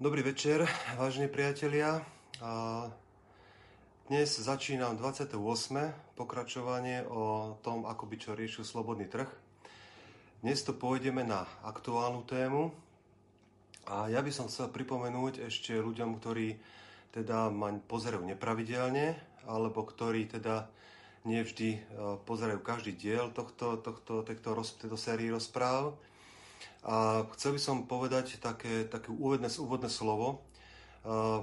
Dobrý večer, vážení priatelia. Dnes začínam 28. pokračovanie o tom, ako by čo riešil slobodný trh. Dnes to pôjdeme na aktuálnu tému a ja by som chcel pripomenúť ešte ľuďom, ktorí teda ma pozerajú nepravidelne, alebo ktorí teda nevždy e, pozerajú každý diel tohto, tohto, tohto, tejto sérii rozpráv, a chcel by som povedať také, také úvodné, úvodné slovo,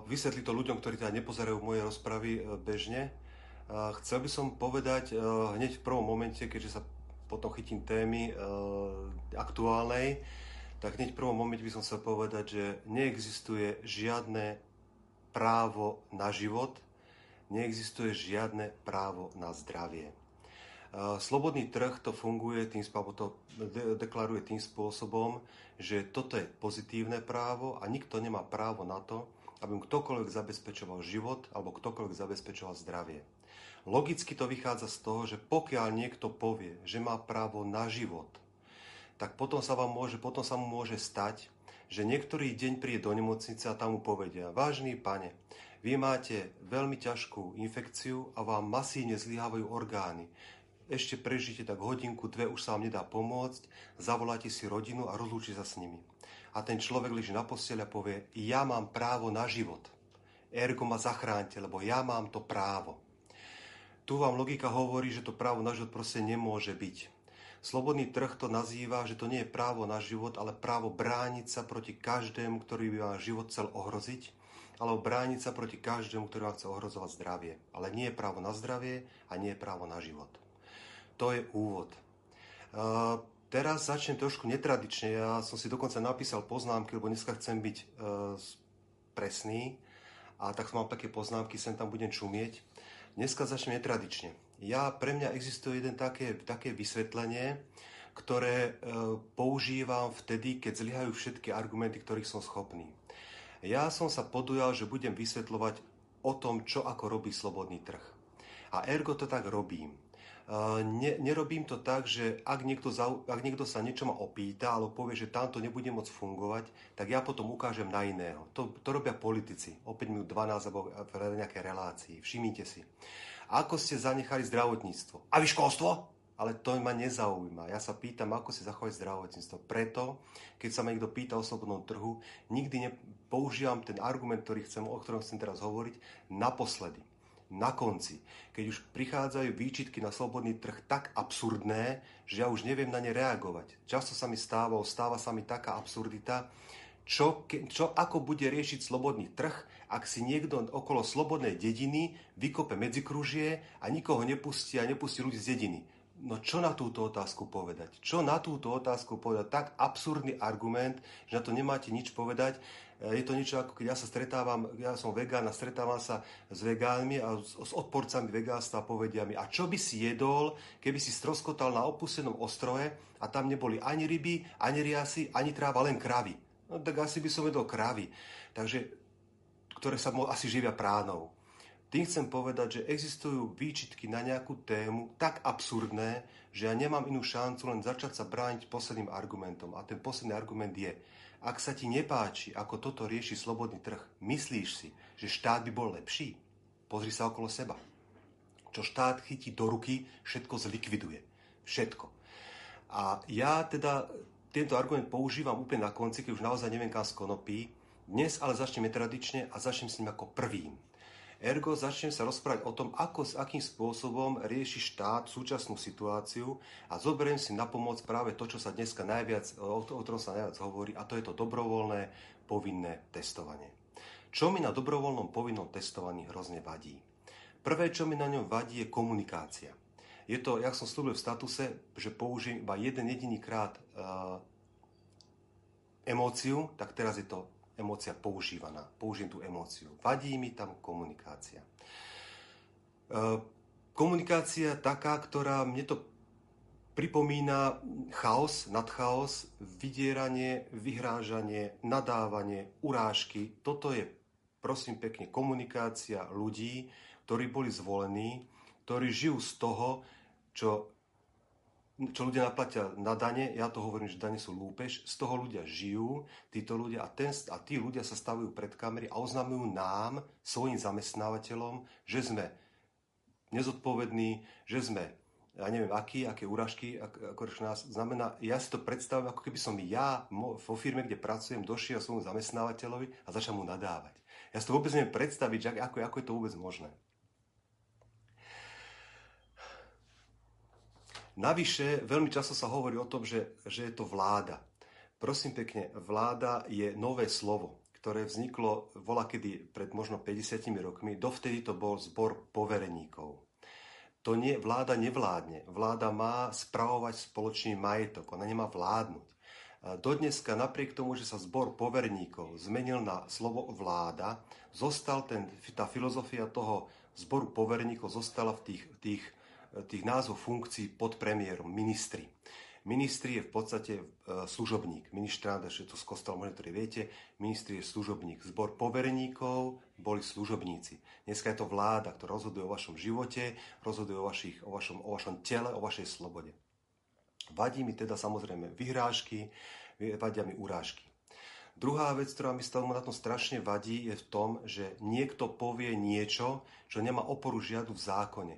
vysvetliť to ľuďom, ktorí teda nepozerajú moje rozpravy e, bežne. Chcel by som povedať e, hneď v prvom momente, keďže sa potom chytím témy e, aktuálnej, tak hneď v prvom momente by som chcel povedať, že neexistuje žiadne právo na život, neexistuje žiadne právo na zdravie. Slobodný trh to funguje tým, alebo to deklaruje tým spôsobom, že toto je pozitívne právo a nikto nemá právo na to, aby mu ktokoľvek zabezpečoval život alebo ktokoľvek zabezpečoval zdravie. Logicky to vychádza z toho, že pokiaľ niekto povie, že má právo na život, tak potom sa, vám môže, potom sa mu môže stať, že niektorý deň príde do nemocnice a tam mu povedia, vážny pane, vy máte veľmi ťažkú infekciu a vám masívne zlyhávajú orgány ešte prežite tak hodinku, dve, už sa vám nedá pomôcť, zavoláte si rodinu a rozlúči sa s nimi. A ten človek leží na posteli a povie, ja mám právo na život. Ergo ma zachránte, lebo ja mám to právo. Tu vám logika hovorí, že to právo na život proste nemôže byť. Slobodný trh to nazýva, že to nie je právo na život, ale právo brániť sa proti každému, ktorý by vám život chcel ohroziť, alebo brániť sa proti každému, ktorý vám chce ohrozovať zdravie. Ale nie je právo na zdravie a nie je právo na život. To je úvod. Uh, teraz začnem trošku netradične. Ja som si dokonca napísal poznámky, lebo dneska chcem byť uh, presný. A tak mal také poznámky, sem tam budem čumieť. Dneska začnem netradične. Ja, pre mňa existuje jeden také, také vysvetlenie, ktoré uh, používam vtedy, keď zlyhajú všetky argumenty, ktorých som schopný. Ja som sa podujal, že budem vysvetľovať o tom, čo ako robí slobodný trh. A ergo to tak robím ne, nerobím to tak, že ak niekto, za, ak niekto sa niečo ma opýta alebo povie, že tamto nebude môcť fungovať, tak ja potom ukážem na iného. To, to robia politici. Opäť minút 12 alebo v nejakej relácii. Všimnite si. Ako ste zanechali zdravotníctvo? A vy školstvo? Ale to ma nezaujíma. Ja sa pýtam, ako si zachovať zdravotníctvo. Preto, keď sa ma niekto pýta o slobodnom trhu, nikdy nepoužívam ten argument, ktorý chcem, o ktorom chcem teraz hovoriť, naposledy na konci, keď už prichádzajú výčitky na slobodný trh tak absurdné, že ja už neviem na ne reagovať. Často sa mi stáva, stáva sa mi taká absurdita, čo, čo ako bude riešiť slobodný trh, ak si niekto okolo slobodnej dediny vykope medzikružie a nikoho nepustí a nepustí ľudí z dediny. No čo na túto otázku povedať? Čo na túto otázku povedať? Tak absurdný argument, že na to nemáte nič povedať. Je to niečo ako keď ja sa stretávam, ja som vegán a stretávam sa s vegánmi a s, s odporcami vegánstva povedia mi, a čo by si jedol, keby si stroskotal na opustenom ostrove a tam neboli ani ryby, ani riasy, ani tráva, len kravy. No tak asi by som jedol kravy. Takže, ktoré sa asi živia pránou. Tým chcem povedať, že existujú výčitky na nejakú tému tak absurdné, že ja nemám inú šancu len začať sa brániť posledným argumentom. A ten posledný argument je, ak sa ti nepáči, ako toto rieši slobodný trh, myslíš si, že štát by bol lepší? Pozri sa okolo seba. Čo štát chytí do ruky, všetko zlikviduje. Všetko. A ja teda tento argument používam úplne na konci, keď už naozaj neviem kam skonopí. Dnes ale začnem tradične a začnem s ním ako prvým. Ergo začnem sa rozprávať o tom, ako s akým spôsobom rieši štát súčasnú situáciu a zoberiem si na pomoc práve to, čo sa dneska najviac, o, o ktorom sa najviac hovorí, a to je to dobrovoľné povinné testovanie. Čo mi na dobrovoľnom povinnom testovaní hrozne vadí? Prvé, čo mi na ňom vadí, je komunikácia. Je to, jak som slúbil v statuse, že použijem iba jeden jediný krát uh, emóciu, tak teraz je to emócia používaná. Použijem tú emóciu. Vadí mi tam komunikácia. E, komunikácia taká, ktorá mne to pripomína chaos, nadchaos, vydieranie, vyhrážanie, nadávanie, urážky. Toto je, prosím pekne, komunikácia ľudí, ktorí boli zvolení, ktorí žijú z toho, čo čo ľudia naplatia na dane, ja to hovorím, že dane sú lúpež, z toho ľudia žijú, títo ľudia, a, ten, a tí ľudia sa stavujú pred kamery a oznamujú nám, svojim zamestnávateľom, že sme nezodpovední, že sme, ja neviem, aký, aké úražky, ako nás znamená, ja si to predstavujem, ako keby som ja vo firme, kde pracujem, došiel svojmu zamestnávateľovi a začal mu nadávať. Ja si to vôbec neviem predstaviť, ako, ako je to vôbec možné. Navyše, veľmi často sa hovorí o tom, že, že je to vláda. Prosím pekne, vláda je nové slovo, ktoré vzniklo vola kedy pred možno 50 rokmi. Dovtedy to bol zbor povereníkov. To nie, vláda nevládne. Vláda má spravovať spoločný majetok. Ona nemá vládnuť. Dodneska, napriek tomu, že sa zbor poverníkov zmenil na slovo vláda, zostal ten, tá filozofia toho zboru poverníkov zostala v tých, tých tých názov funkcií pod premiérom, ministri. Ministri je v podstate e, služobník. Ministrant, že to z kostola možno ktorý viete, ministri je služobník. Zbor povereníkov boli služobníci. Dneska je to vláda, ktorá rozhoduje o vašom živote, rozhoduje o, vašich, o, vašom, o vašom tele, o vašej slobode. Vadí mi teda samozrejme vyhrážky, vadia mi urážky. Druhá vec, ktorá mi stále na tom strašne vadí, je v tom, že niekto povie niečo, čo nemá oporu žiadu v zákone.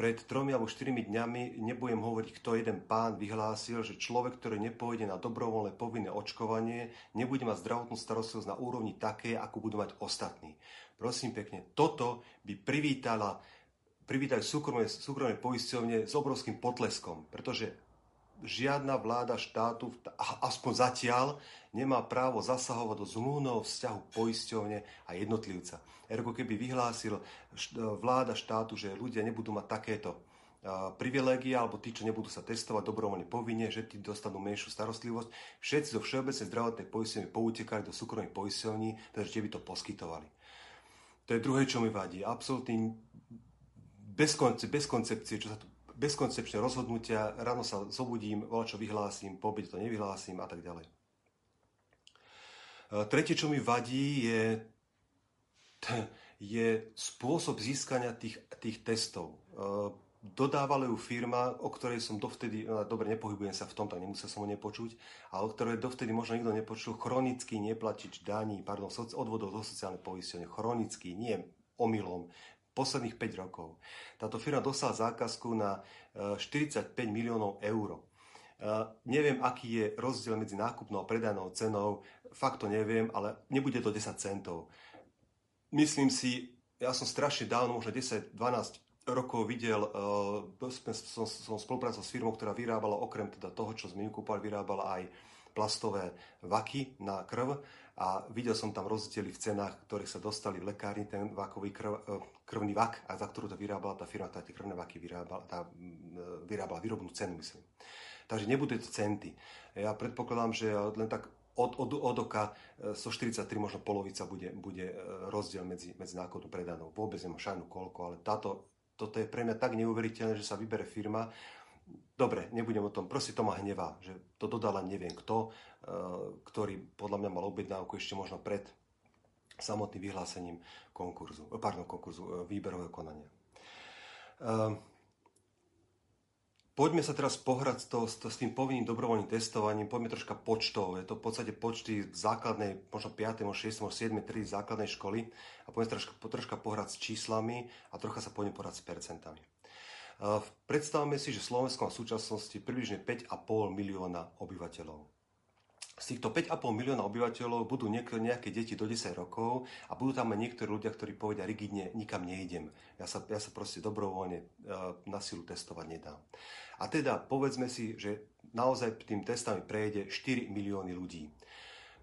Pred tromi alebo štyrmi dňami, nebudem hovoriť, kto jeden pán vyhlásil, že človek, ktorý nepôjde na dobrovoľné povinné očkovanie, nebude mať zdravotnú starostlivosť na úrovni také, ako budú mať ostatní. Prosím pekne, toto by privítala privítali súkromné, súkromné poisťovne s obrovským potleskom, pretože žiadna vláda štátu, aspoň zatiaľ, nemá právo zasahovať do zmluvného vzťahu poisťovne a jednotlivca. Ergo keby vyhlásil vláda štátu, že ľudia nebudú mať takéto privilégia, alebo tí, čo nebudú sa testovať dobrovoľne povinne, že tí dostanú menšiu starostlivosť. Všetci zo všeobecnej zdravotnej poisťovne poutekali do súkromných poisťovní, takže tie by to poskytovali. To je druhé, čo mi vadí. Absolutný bez, konce, bez koncepcie, čo sa tu bezkoncepčné rozhodnutia, ráno sa zobudím, voľa čo vyhlásim, po to nevyhlásim a tak ďalej. E, tretie, čo mi vadí, je, je spôsob získania tých, tých testov. E, dodávala ju firma, o ktorej som dovtedy, no, dobre, nepohybujem sa v tom, tak nemusel som ho nepočuť, ale o ktorej dovtedy možno nikto nepočul, chronicky neplatič daní, pardon, odvodov do sociálnej poistenia, chronicky, nie omylom, posledných 5 rokov. Táto firma dostala zákazku na 45 e, miliónov eur. E, neviem, aký je rozdiel medzi nákupnou a predajnou cenou, fakt to neviem, ale nebude to 10 centov. Myslím si, ja som strašne dávno, možno 10-12 rokov videl, uh, som, spolupracoval s firmou, ktorá vyrábala okrem teda toho, čo sme kúpali, vyrábala aj plastové vaky na krv a videl som tam rozdiely v cenách, ktoré sa dostali v lekárni, ten vakový krv, e, krvný vak, a za ktorú to vyrábala tá firma, tá tie krvné vaky vyrábala, tá, e, vyrábala výrobnú cenu, myslím. Takže nebudú to centy. Ja predpokladám, že len tak od, od, od oka 143, e, možno polovica bude, bude rozdiel medzi, medzi nákladnou predanou. Vôbec nemám šajnu koľko, ale táto, toto je pre mňa tak neuveriteľné, že sa vybere firma, Dobre, nebudem o tom, proste to ma hnevá, že to dodala neviem kto, eh, ktorý podľa mňa mal objednávku ešte možno pred samotným vyhlásením konkurzu, eh, pardon, konkurzu, eh, výberového konania. Poďme sa teraz pohrať s, to, s tým povinným dobrovoľným testovaním, poďme troška počtov. Je to v podstate počty v základnej, možno 5., 6., 7., 3. základnej školy a poďme troška, troška pohrať s číslami a trocha sa poďme pohrať s percentami. Predstavme si, že Slovensko má v súčasnosti približne 5,5 milióna obyvateľov. Z týchto 5,5 milióna obyvateľov budú nejaké deti do 10 rokov a budú tam aj niektorí ľudia, ktorí povedia rigidne, nikam nejdem. Ja sa, ja sa proste dobrovoľne e, na silu testovať nedám. A teda povedzme si, že naozaj tým testami prejde 4 milióny ľudí.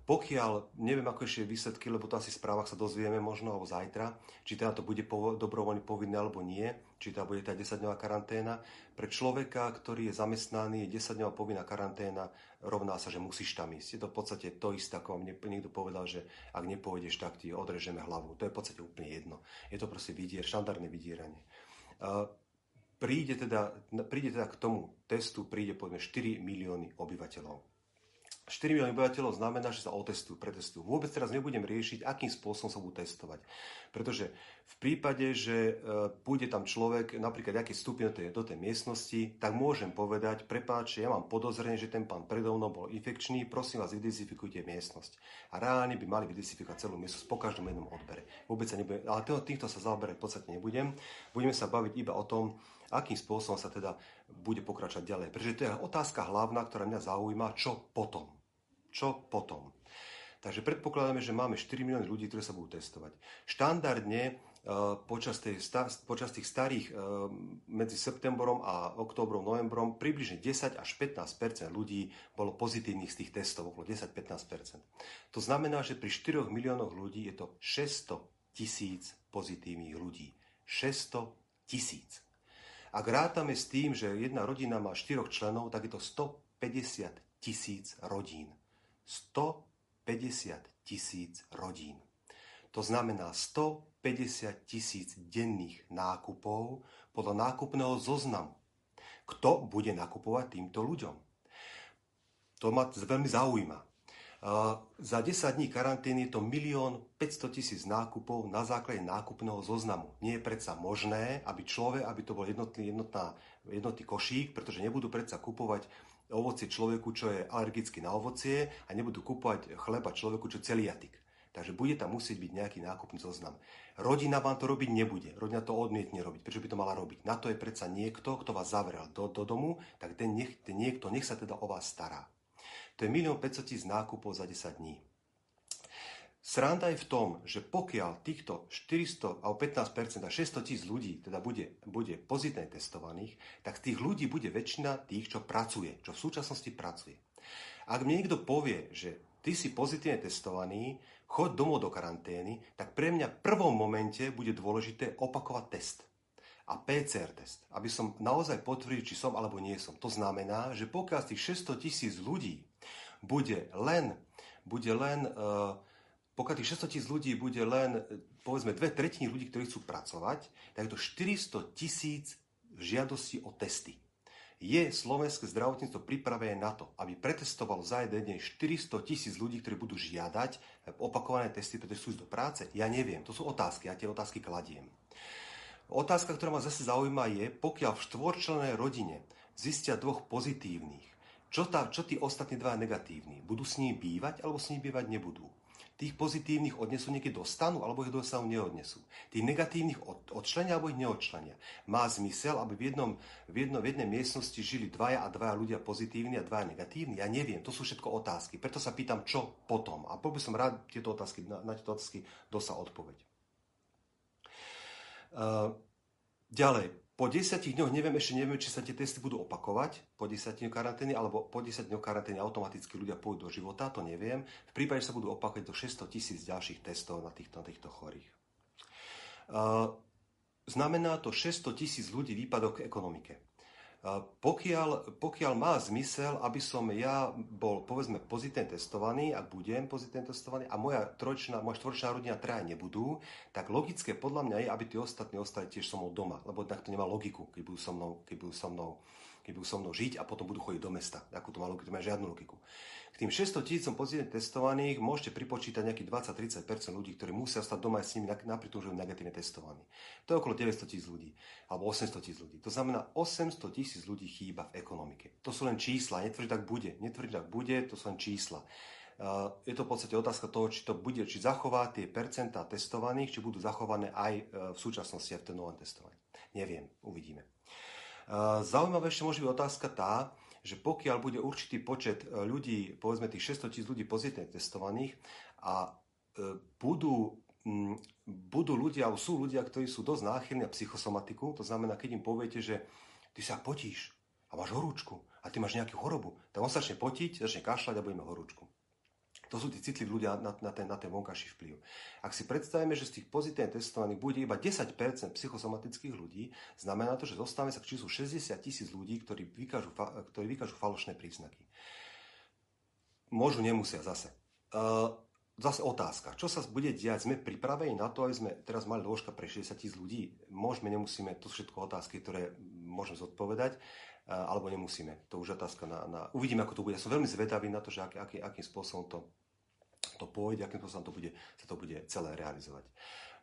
Pokiaľ, neviem ako ešte výsledky, lebo to asi v správach sa dozvieme možno, alebo zajtra, či teda to bude dobrovoľne povinné alebo nie, či teda bude tá 10-dňová karanténa. Pre človeka, ktorý je zamestnaný, je 10-dňová povinná karanténa, rovná sa, že musíš tam ísť. Je to v podstate to isté, ako vám niekto povedal, že ak nepôjdeš, tak ti odrežeme hlavu. To je v podstate úplne jedno. Je to proste vidier, štandardné vydieranie. Príde teda, príde teda k tomu testu, príde povedzme 4 milióny obyvateľov 4 milióny obyvateľov znamená, že sa otestujú, pretestujú. Vôbec teraz nebudem riešiť, akým spôsobom sa budú testovať. Pretože v prípade, že e, pôjde tam človek, napríklad aký vstúpi do tej, miestnosti, tak môžem povedať, prepáč, ja mám podozrenie, že ten pán predo mnou bol infekčný, prosím vás, identifikujte miestnosť. A reálne by mali identifikovať celú miestnosť po každom jednom odbere. Vôbec sa nebudem, ale týchto sa zaoberať v podstate nebudem. Budeme sa baviť iba o tom, akým spôsobom sa teda bude pokračovať ďalej. Pretože to je otázka hlavná, ktorá mňa zaujíma, čo potom. Čo potom? Takže predpokladáme, že máme 4 milióny ľudí, ktorí sa budú testovať. Štandardne e, počas, tej, počas tých starých e, medzi septembrom a októbrom, novembrom približne 10 až 15 ľudí bolo pozitívnych z tých testov, okolo 10-15% To znamená, že pri 4 miliónoch ľudí je to 600 tisíc pozitívnych ľudí. 600 tisíc. Ak rátame s tým, že jedna rodina má 4 členov, tak je to 150 tisíc rodín. 150 tisíc rodín. To znamená 150 tisíc denných nákupov podľa nákupného zoznamu. Kto bude nakupovať týmto ľuďom? To ma veľmi zaujíma. Za 10 dní karantény je to 1 500 tisíc nákupov na základe nákupného zoznamu. Nie je predsa možné, aby človek, aby to bol jednotný, jednotná, jednotný košík, pretože nebudú predsa kupovať ovocie človeku, čo je alergický na ovocie a nebudú kupovať chleba človeku, čo je celiatik. Takže bude tam musieť byť nejaký nákupný zoznam. Rodina vám to robiť nebude. Rodina to odmietne robiť. Prečo by to mala robiť? Na to je predsa niekto, kto vás zavrel do, do domu, tak ten, nech, ten niekto nech sa teda o vás stará. To je 1 500 tisíc nákupov za 10 dní. Sranda je v tom, že pokiaľ týchto 400 alebo 15% a 600 tisíc ľudí teda bude, bude pozitívne testovaných, tak tých ľudí bude väčšina tých, čo pracuje, čo v súčasnosti pracuje. Ak mi niekto povie, že ty si pozitívne testovaný, choď domov do karantény, tak pre mňa v prvom momente bude dôležité opakovať test a PCR test, aby som naozaj potvrdil, či som alebo nie som. To znamená, že pokiaľ z tých 600 tisíc ľudí bude len, bude len uh, pokiaľ tých 600 tisíc ľudí bude len, povedzme, dve tretiny ľudí, ktorí chcú pracovať, tak je to 400 tisíc žiadosti o testy. Je slovenské zdravotníctvo pripravené na to, aby pretestovalo za jeden deň 400 tisíc ľudí, ktorí budú žiadať opakované testy, pretože sú do práce? Ja neviem, to sú otázky, ja tie otázky kladiem. Otázka, ktorá ma zase zaujíma je, pokiaľ v štvorčlenej rodine zistia dvoch pozitívnych, čo, tá, čo tí ostatní dva negatívni? Budú s nimi bývať alebo s nimi bývať nebudú? Tých pozitívnych odnesú niekedy dostanú alebo ich dostanú neodnesú. Tých negatívnych od, odčlenia alebo ich neodčlenia. Má zmysel, aby v, jednom, v, jedno, v jednej miestnosti žili dvaja a dvaja ľudia pozitívni a dvaja negatívni? Ja neviem, to sú všetko otázky. Preto sa pýtam, čo potom. A bol by som rád tieto otázky, na, na tieto otázky dosa odpoveď. Uh, ďalej, po 10 dňoch neviem, ešte neviem, či sa tie testy budú opakovať po 10 dňoch karantény, alebo po 10 dňoch karantény automaticky ľudia pôjdu do života, to neviem. V prípade, že sa budú opakovať do 600 tisíc ďalších testov na týchto, na týchto chorých. Uh, znamená to 600 tisíc ľudí výpadok ekonomike. Pokiaľ, pokiaľ má zmysel, aby som ja bol, povedzme, pozitívne testovaný, ak budem pozitívne testovaný a moja, trojčná, moja štvorčná rodina traja nebudú, tak logické podľa mňa je, aby tí ostatní ostali tiež so mnou doma, lebo tak to nemá logiku, keď budú so mnou, keď budú so mnou, keď budú so mnou žiť a potom budú chodiť do mesta. Ako to má logiku, to má žiadnu logiku. Tým 600 tisícom pozitívne testovaných môžete pripočítať nejakých 20-30% ľudí, ktorí musia stať doma s nimi napriek tomu, že sú negatívne testovaní. To je okolo 900 tisíc ľudí, alebo 800 tisíc ľudí. To znamená, 800 tisíc ľudí chýba v ekonomike. To sú len čísla, netvrdí tak bude. Netvrdí tak bude, to sú len čísla. Je to v podstate otázka toho, či to bude, či zachová tie percentá testovaných, či budú zachované aj e, v súčasnosti a v tom novom testovaní. Neviem, uvidíme. Zaujímavé ešte môže byť otázka tá, že pokiaľ bude určitý počet e, ľudí, povedzme tých 600 tisíc ľudí pozitívne testovaných a e, budú, budú ľudia, alebo sú ľudia, ktorí sú dosť náchylní na psychosomatiku, to znamená, keď im poviete, že ty sa potíš a máš horúčku a ty máš nejakú chorobu, tak on začne potiť, začne kašľať a bude mať horúčku. To sú tí citliví ľudia na, na, ten, na ten vonkajší vplyv. Ak si predstavíme, že z tých pozitívne testovaných bude iba 10% psychosomatických ľudí, znamená to, že dostávame sa k číslu 60 tisíc ľudí, ktorí vykážu, ktorí vykážu falošné príznaky. Môžu, nemusia zase. Uh, zase otázka. Čo sa bude diať? Sme pripravení na to, aby sme teraz mali lôžka pre 60 tisíc ľudí? Môžeme, nemusíme, to sú všetko otázky, ktoré môžeme zodpovedať. Alebo nemusíme. To už otázka na, na... Uvidíme, ako to bude. Ja som veľmi zvedavý na to, že aký, aký, akým spôsobom to, to pôjde, akým spôsobom to bude, sa to bude celé realizovať.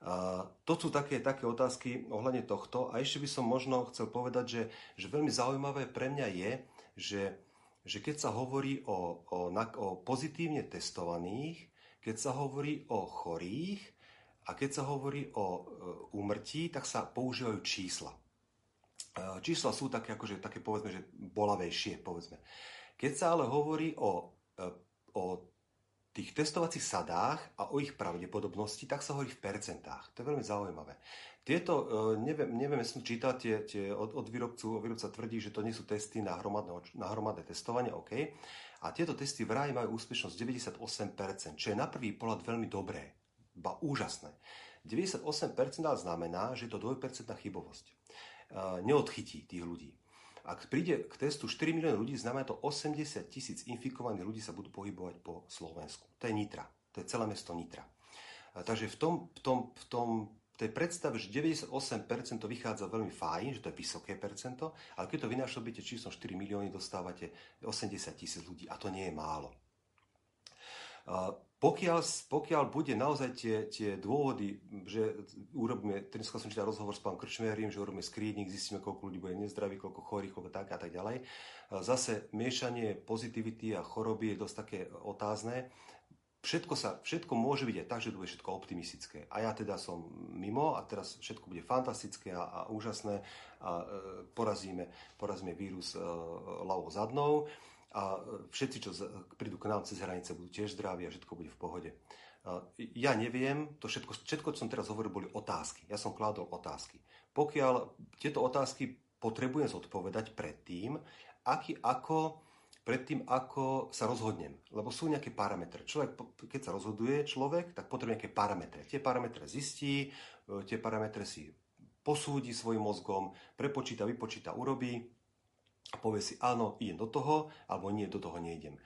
Uh, to sú také, také otázky ohľadne tohto. A ešte by som možno chcel povedať, že, že veľmi zaujímavé pre mňa je, že, že keď sa hovorí o, o, o pozitívne testovaných, keď sa hovorí o chorých a keď sa hovorí o e, úmrtí, tak sa používajú čísla. E, čísla sú také, akože, také povedzme, že bolavejšie, povedzme. Keď sa ale hovorí o, e, o tých testovacích sadách a o ich pravdepodobnosti, tak sa hovorí v percentách. To je veľmi zaujímavé. Tieto, neviem, neviem som čítať tie, tie od, od výrobcu, výrobca tvrdí, že to nie sú testy na hromadné, na hromadné testovanie, OK. A tieto testy vraj majú úspešnosť 98%, čo je na prvý pohľad veľmi dobré, ba úžasné. 98% znamená, že je to 2% chybovosť. Neodchytí tých ľudí. Ak príde k testu 4 milióny ľudí, znamená to 80 tisíc infikovaných ľudí sa budú pohybovať po Slovensku. To je Nitra. To je celé mesto Nitra. Takže v tom, v tom, v tom tej predstave, že 98% to vychádza veľmi fajn, že to je vysoké percento, ale keď to vynášobíte číslom 4 milióny, dostávate 80 tisíc ľudí a to nie je málo. Pokiaľ, pokiaľ bude naozaj tie, tie dôvody, že urobíme, dneska som čítal rozhovor s pánom Krčmerim, že urobíme screening, zistíme, koľko ľudí bude nezdravých, koľko chorých, koľko tak a tak ďalej. Zase miešanie pozitivity a choroby je dosť také otázne všetko, sa, všetko môže byť aj tak, že to bude všetko optimistické. A ja teda som mimo a teraz všetko bude fantastické a, a úžasné a e, porazíme, porazíme vírus e, ľavou zadnou a všetci, čo z, prídu k nám cez hranice, budú tiež zdraví a všetko bude v pohode. E, ja neviem, to všetko, všetko, čo som teraz hovoril, boli otázky. Ja som kládol otázky. Pokiaľ tieto otázky potrebujem zodpovedať predtým, aký, ako predtým, ako sa rozhodnem. Lebo sú nejaké parametre. Človek, keď sa rozhoduje človek, tak potrebuje nejaké parametre. Tie parametre zistí, e, tie parametre si posúdi svojim mozgom, prepočíta, vypočíta, urobí a povie si áno, idem do toho, alebo nie, do toho nejdem. E,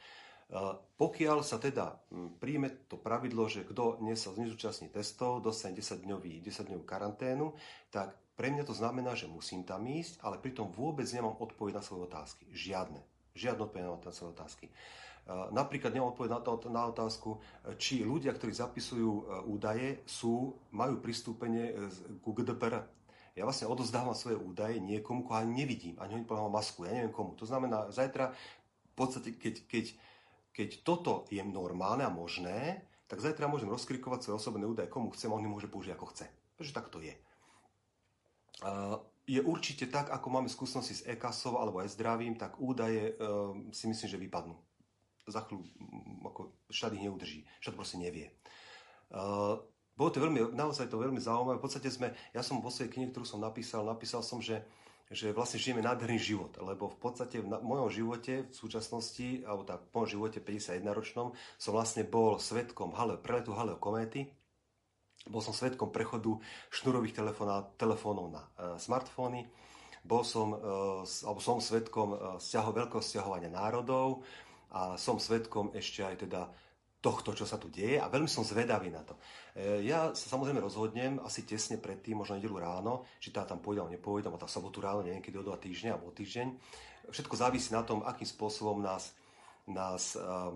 pokiaľ sa teda príjme to pravidlo, že kto sa nezúčastní testov, dostane 10-dňový, 10-dňovú karanténu, tak pre mňa to znamená, že musím tam ísť, ale pritom vôbec nemám odpoveď na svoje otázky. Žiadne. Žiadnu odpoveď na svoje otázky. E, napríklad nemám odpoveď na, otázku, či ľudia, ktorí zapisujú e, údaje, sú, majú pristúpenie ku GDPR. Ja vlastne odozdávam svoje údaje niekomu, koho ani nevidím, ani ho nepodám masku, ja neviem komu. To znamená, zajtra, v podstate, keď, keď, keď toto je normálne a možné, tak zajtra môžem rozkrikovať svoje osobné údaje komu chcem on ich môže použiť ako chce. Takže tak to je je určite tak, ako máme skúsenosti s e-kasou alebo aj zdravím, tak údaje e, si myslím, že vypadnú. Za chvíľu ako štát ich neudrží. Štát proste nevie. E, bolo to veľmi, naozaj to veľmi zaujímavé. V podstate sme, ja som vo svojej knihe, ktorú som napísal, napísal som, že, že vlastne žijeme nádherný život, lebo v podstate v, mojom živote v súčasnosti, alebo tak v mojom živote 51 ročnom, som vlastne bol svetkom hale, preletu Haleo kométy, bol som svetkom prechodu šnurových telefónov na e, smartfóny. Bol som, e, alebo som svetkom e, stiaho, veľkého stiahovania národov a som svetkom ešte aj teda tohto, čo sa tu deje a veľmi som zvedavý na to. Ja sa samozrejme rozhodnem asi tesne predtým, možno nedelu ráno, či tá tam pôjdem alebo nepôjdem, a tá sobotu ráno, neviem, kedy o dva týždne alebo o týždeň. Všetko závisí na tom, akým spôsobom nás, nás uh,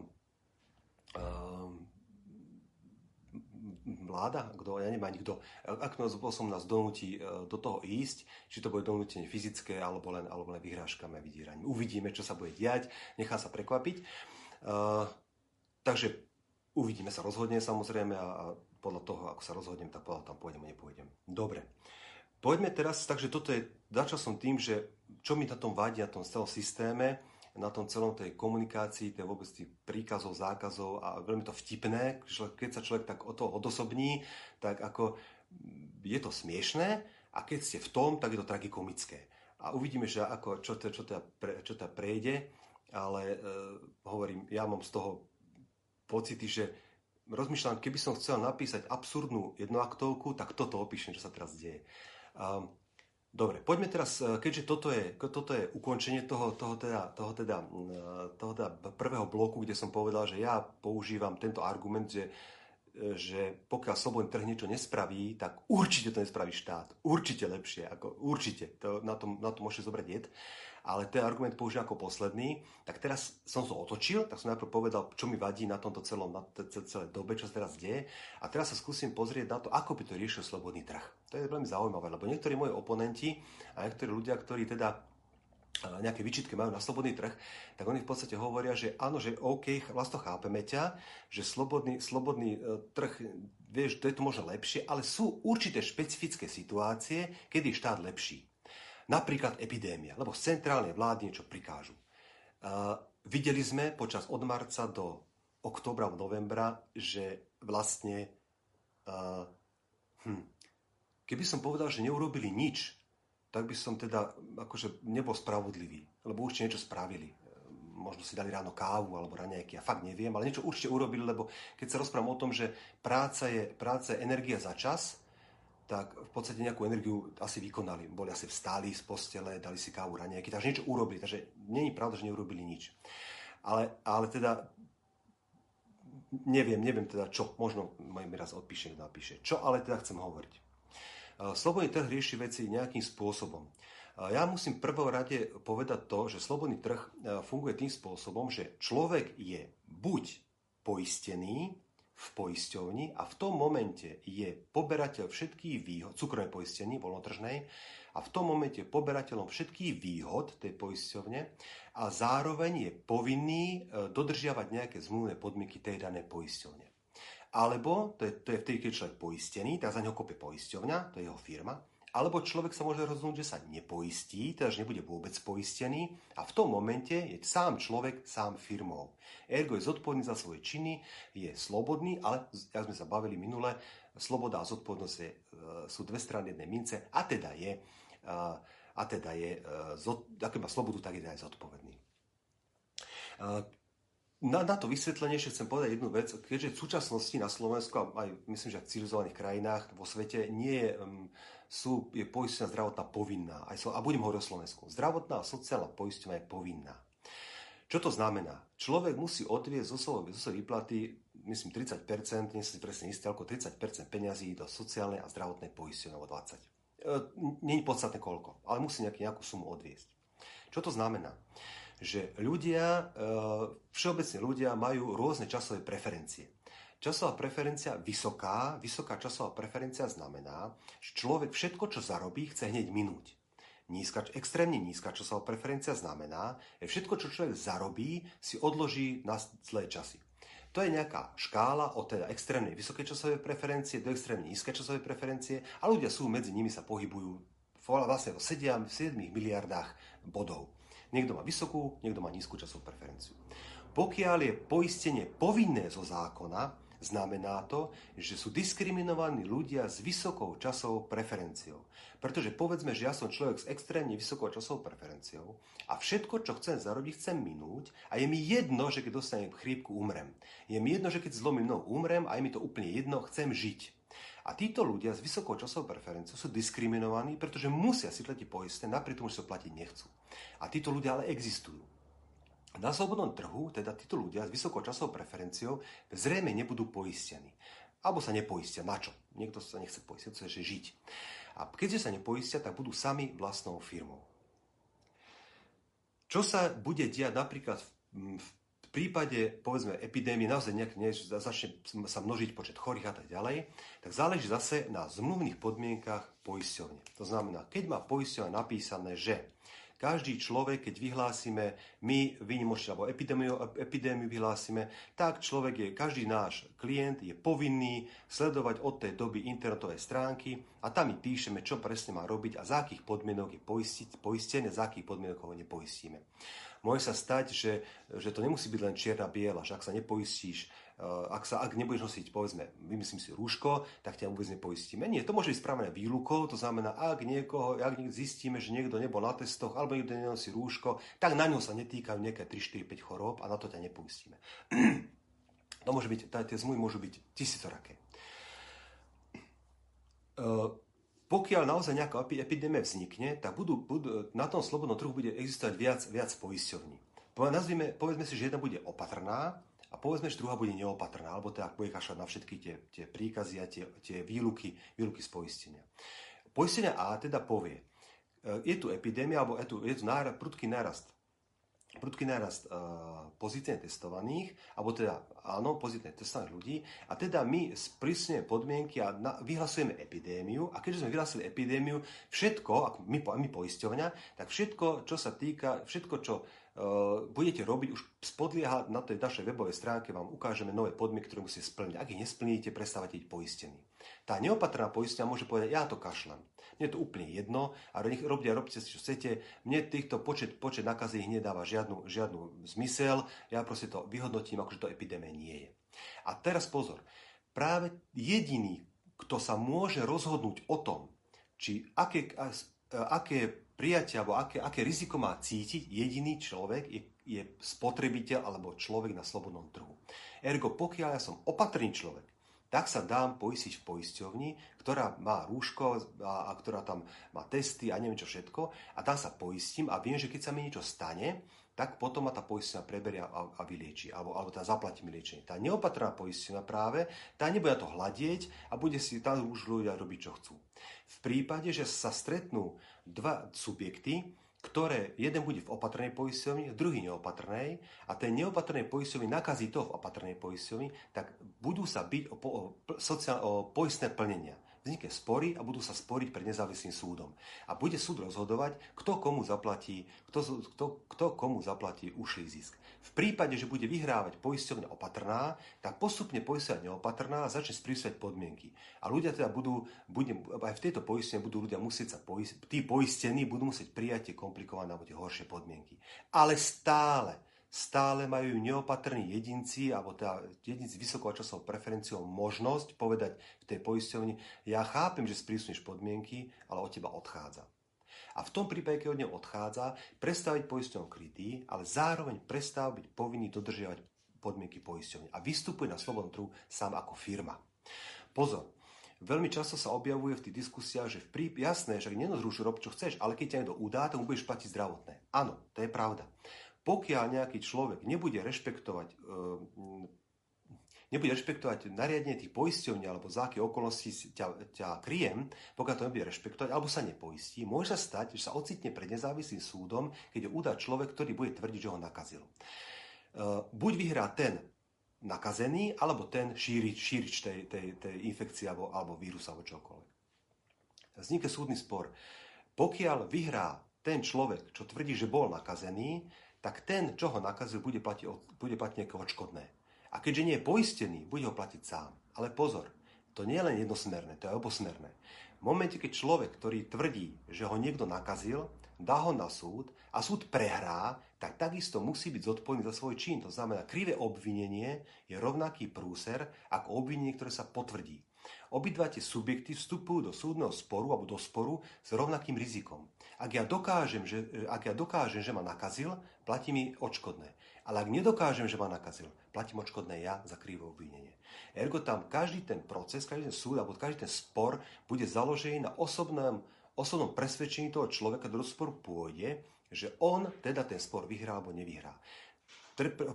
uh, vláda, kto, ja neviem ani akým spôsobom nás donúti e, do toho ísť, či to bude donútenie fyzické alebo len, alebo len vyhrážkami a vydíraním. Uvidíme, čo sa bude diať, nechá sa prekvapiť. Uh, takže uvidíme sa, rozhodne samozrejme a, a podľa toho, ako sa rozhodnem, tak podľa tam pôjdem a nepôjdem. Dobre. Poďme teraz, takže toto je, začal som tým, že čo mi na tom vadí, na tom celom systéme, na tom celom tej komunikácii, tej vôbec tých príkazov, zákazov a veľmi to vtipné, keď sa človek tak o to odosobní, tak ako je to smiešné a keď ste v tom, tak je to tragikomické. A uvidíme, že ako, čo, to, čo, teda, čo teda prejde, ale e, hovorím, ja mám z toho pocity, že rozmýšľam, keby som chcel napísať absurdnú jednoaktovku, tak toto opíšem, čo sa teraz deje. Um, Dobre, poďme teraz, e, keďže toto je, toto je ukončenie toho, toho, teda, toho, teda, e, toho teda prvého bloku, kde som povedal, že ja používam tento argument, že, e, že pokiaľ slobodný trh niečo nespraví, tak určite to nespraví štát. Určite lepšie, ako určite. To, na, tom, na to môžete zobrať jed. Ale ten argument použijem ako posledný, tak teraz som to otočil, tak som najprv povedal, čo mi vadí na tomto celom, na celej dobe, čo sa teraz deje. A teraz sa skúsim pozrieť na to, ako by to riešil slobodný trh. To je veľmi zaujímavé, lebo niektorí moji oponenti a niektorí ľudia, ktorí teda nejaké vyčitky majú na slobodný trh, tak oni v podstate hovoria, že áno, že OK, vlastne chápeme ťa, že slobodný, slobodný e, trh, vieš, to je to možno lepšie, ale sú určité špecifické situácie, kedy je štát lepší. Napríklad epidémia, lebo z centrálnej vlády niečo prikážu. Uh, videli sme počas od marca do oktobra, novembra, že vlastne uh, hm, keby som povedal, že neurobili nič, tak by som teda akože nebol spravodlivý, lebo určite niečo spravili. Možno si dali ráno kávu alebo raňajky, ja fakt neviem, ale niečo určite urobili, lebo keď sa rozprávam o tom, že práca je, práca je energia za čas, tak v podstate nejakú energiu asi vykonali. Boli asi vstáli z postele, dali si kávu raňajky, takže niečo urobili. Takže není pravda, že neurobili nič. Ale, ale teda neviem, neviem teda čo, možno mi raz odpíše, napíše. Čo ale teda chcem hovoriť. Slobodný trh rieši veci nejakým spôsobom. Ja musím prvom rade povedať to, že slobodný trh funguje tým spôsobom, že človek je buď poistený, v poisťovni a v tom momente je poberateľ všetkých výhod, cukrovej poistení, voľnotržnej, a v tom momente poberateľom všetkých výhod tej poisťovne a zároveň je povinný e, dodržiavať nejaké zmluvné podmienky tej danej poisťovne. Alebo, to je, to je vtedy, keď človek poistený, tak za neho kope poisťovňa, to je jeho firma, alebo človek sa môže rozhodnúť, že sa nepoistí, teda že nebude vôbec poistený a v tom momente je sám človek sám firmou. Ergo je zodpovedný za svoje činy, je slobodný, ale, jak sme sa bavili minule, sloboda a zodpovednosť je, e, sú dve strany jednej mince a teda je, e, a teda je, e, ak má slobodu, tak je aj zodpovedný. Na, na to vysvetlenie ešte chcem povedať jednu vec. Keďže v súčasnosti na Slovensku a aj myslím, že v civilizovaných krajinách vo svete nie je um, sú, je poistenia zdravotná povinná. Aj, a budem hovoriť o Slovensku. Zdravotná a sociálna poistenia je povinná. Čo to znamená? Človek musí odviesť zo svojej, zo výplaty, myslím 30%, nie som si presne istý, ako 30% peňazí do sociálnej a zdravotnej poistenia, alebo 20. E, je podstatné koľko, ale musí nejaký, nejakú sumu odviesť. Čo to znamená? Že ľudia, e, všeobecne ľudia majú rôzne časové preferencie. Časová preferencia vysoká, vysoká časová preferencia znamená, že človek všetko, čo zarobí, chce hneď minúť. Nízka, extrémne nízka časová preferencia znamená, že všetko, čo človek zarobí, si odloží na zlé časy. To je nejaká škála od teda extrémnej vysokej časovej preferencie do extrémne nízkej časovej preferencie a ľudia sú medzi nimi sa pohybujú vlastne sedia v 7 miliardách bodov. Niekto má vysokú, niekto má nízku časovú preferenciu. Pokiaľ je poistenie povinné zo zákona, Znamená to, že sú diskriminovaní ľudia s vysokou časovou preferenciou. Pretože povedzme, že ja som človek s extrémne vysokou časovou preferenciou a všetko, čo chcem zarobiť, chcem minúť a je mi jedno, že keď dostanem chrípku, umrem. Je mi jedno, že keď zlomím nohu, umrem a je mi to úplne jedno, chcem žiť. A títo ľudia s vysokou časovou preferenciou sú diskriminovaní, pretože musia si platiť poistné, napriek tomu, že sa platiť nechcú. A títo ľudia ale existujú. Na slobodnom trhu teda títo ľudia s vysokou časovou preferenciou zrejme nebudú poistení. Alebo sa nepoistia. Na čo? Niekto sa nechce poistiť, chce žiť. A keďže sa nepoistia, tak budú sami vlastnou firmou. Čo sa bude diať napríklad v, v prípade, povedzme, epidémie, naozaj nejak nie, začne sa množiť počet chorých a tak ďalej, tak záleží zase na zmluvných podmienkach poisťovne. To znamená, keď má poisťovňa napísané, že každý človek, keď vyhlásime my výnimočne, alebo epidémiu, epidémiu vyhlásime, tak človek je, každý náš klient je povinný sledovať od tej doby internetové stránky a tam my píšeme, čo presne má robiť a za akých podmienok je poistiť, poistené, za akých podmienok ho nepoistíme. Môže sa stať, že, že to nemusí byť len čierna-biela, že ak sa nepoistíš ak, sa, ak nebudeš nosiť, povedzme, vymyslím si rúško, tak ťa vôbec nepoistíme. Nie, to môže byť spravené výlukou, to znamená, ak niekoho, ak zistíme, že niekto nebol na testoch, alebo niekto nenosí rúško, tak na ňo sa netýkajú nejaké 3, 4, 5 chorób a na to ťa nepoistíme. to môže byť, tie zmluvy môžu byť tisícoraké. Eh, pokiaľ naozaj nejaká epidémia vznikne, tak budú, budú, na tom slobodnom trhu bude existovať viac, viac poisťovní. Povedzme si, že jedna bude opatrná, a povedzme, že druhá bude neopatrná, alebo teda bude kašľať na všetky tie, tie príkazy a tie, tie výluky, výluky z poistenia. Poistenia A teda povie, je tu epidémia, alebo je tu, je tu prudký nárast prudký nárast uh, pozitívne testovaných, alebo teda áno, pozitívne testovaných ľudí a teda my sprísňujeme podmienky a na, vyhlasujeme epidémiu a keďže sme vyhlasili epidémiu, všetko, ako my, my poisťovňa, tak všetko, čo sa týka, všetko, čo uh, budete robiť, už spodlieha na tej našej webovej stránke, vám ukážeme nové podmienky, ktoré musíte splniť. Ak ich nesplníte, prestávate byť poistení. Tá neopatrná poistenia môže povedať, ja to kašlem. Mne je to úplne jedno a nech robte a robte si, čo chcete. Mne týchto počet, počet nakazí nedáva žiadnu, žiadnu zmysel. Ja proste to vyhodnotím, akože to epidémie nie je. A teraz pozor. Práve jediný, kto sa môže rozhodnúť o tom, či aké, aké prijatie alebo aké, aké riziko má cítiť jediný človek, je, je spotrebiteľ alebo človek na slobodnom trhu. Ergo, pokiaľ ja som opatrný človek, tak sa dám poistiť v poisťovni, ktorá má rúško a, a ktorá tam má testy a neviem čo všetko a tam sa poistím a viem, že keď sa mi niečo stane, tak potom ma tá poistenia preberie a, a vylieči, alebo, alebo tá zaplatí mi liečenie. Tá neopatrná poistenia práve, tá nebude to hľadieť a bude si tam už ľudia robiť, čo chcú. V prípade, že sa stretnú dva subjekty, ktoré jeden bude v opatrnej poisťovni, druhý neopatrnej a ten neopatrnej poisťovni nakazí toho v opatrnej poisťovni, tak budú sa byť o, po, o, sociál, o poistné plnenia. Vznikne spory a budú sa sporiť pred nezávislým súdom. A bude súd rozhodovať, kto komu zaplatí, kto, kto, kto komu zaplatí ušlý zisk. V prípade, že bude vyhrávať poisťovňa opatrná, tak postupne poisťovňa neopatrná začne sprísať podmienky. A ľudia teda budú, bude, aj v tejto poisťovne budú ľudia musieť sa poistiť, tí poistení budú musieť prijať tie komplikované alebo tie horšie podmienky. Ale stále, stále majú neopatrní jedinci, alebo teda jedinci vysokou časovou preferenciou možnosť povedať v tej poisťovni, ja chápem, že sprísňuješ podmienky, ale od teba odchádza. A v tom prípade, keď od neho odchádza, prestáva byť poisťovňou krytý, ale zároveň prestáva byť povinný dodržiavať podmienky poisťovne a vystupuje na slobodnom trhu sám ako firma. Pozor, Veľmi často sa objavuje v tých diskusiách, že v prí... jasné, že nenozrušu rob, čo chceš, ale keď ťa niekto udá, tak mu budeš platiť zdravotné. Áno, to je pravda. Pokiaľ nejaký človek nebude rešpektovať e, nebude rešpektovať nariadenie tých poisťovní alebo za aké okolnosti ťa, ťa kryjem, pokiaľ to nebude rešpektovať alebo sa nepoistí, môže sa stať, že sa ocitne pred nezávislým súdom, keď ho udá človek, ktorý bude tvrdiť, že ho nakazil. E, buď vyhrá ten nakazený, alebo ten šírič, šírič tej, tej, tej infekcie alebo, alebo vírusa alebo čokoľvek. Vznikne súdny spor. Pokiaľ vyhrá ten človek, čo tvrdí, že bol nakazený, tak ten, čo ho nakazil, bude platiť, bude platiť nejaké odškodné. A keďže nie je poistený, bude ho platiť sám. Ale pozor, to nie je len jednosmerné, to je obosmerné. V momente, keď človek, ktorý tvrdí, že ho niekto nakazil, dá ho na súd a súd prehrá, tak takisto musí byť zodpovedný za svoj čin. To znamená, krivé obvinenie je rovnaký prúser ako obvinenie, ktoré sa potvrdí. Obidva tie subjekty vstupujú do súdneho sporu alebo do sporu s rovnakým rizikom. Ak ja dokážem, že, ak ja dokážem, že ma nakazil, platí mi odškodné. Ale ak nedokážem, že ma nakazil, platím odškodné ja za krivé obvinenie. Ergo tam každý ten proces, každý ten súd alebo každý ten spor bude založený na osobnom, osobnom presvedčení toho človeka, do sporu pôjde, že on teda ten spor vyhrá alebo nevyhrá.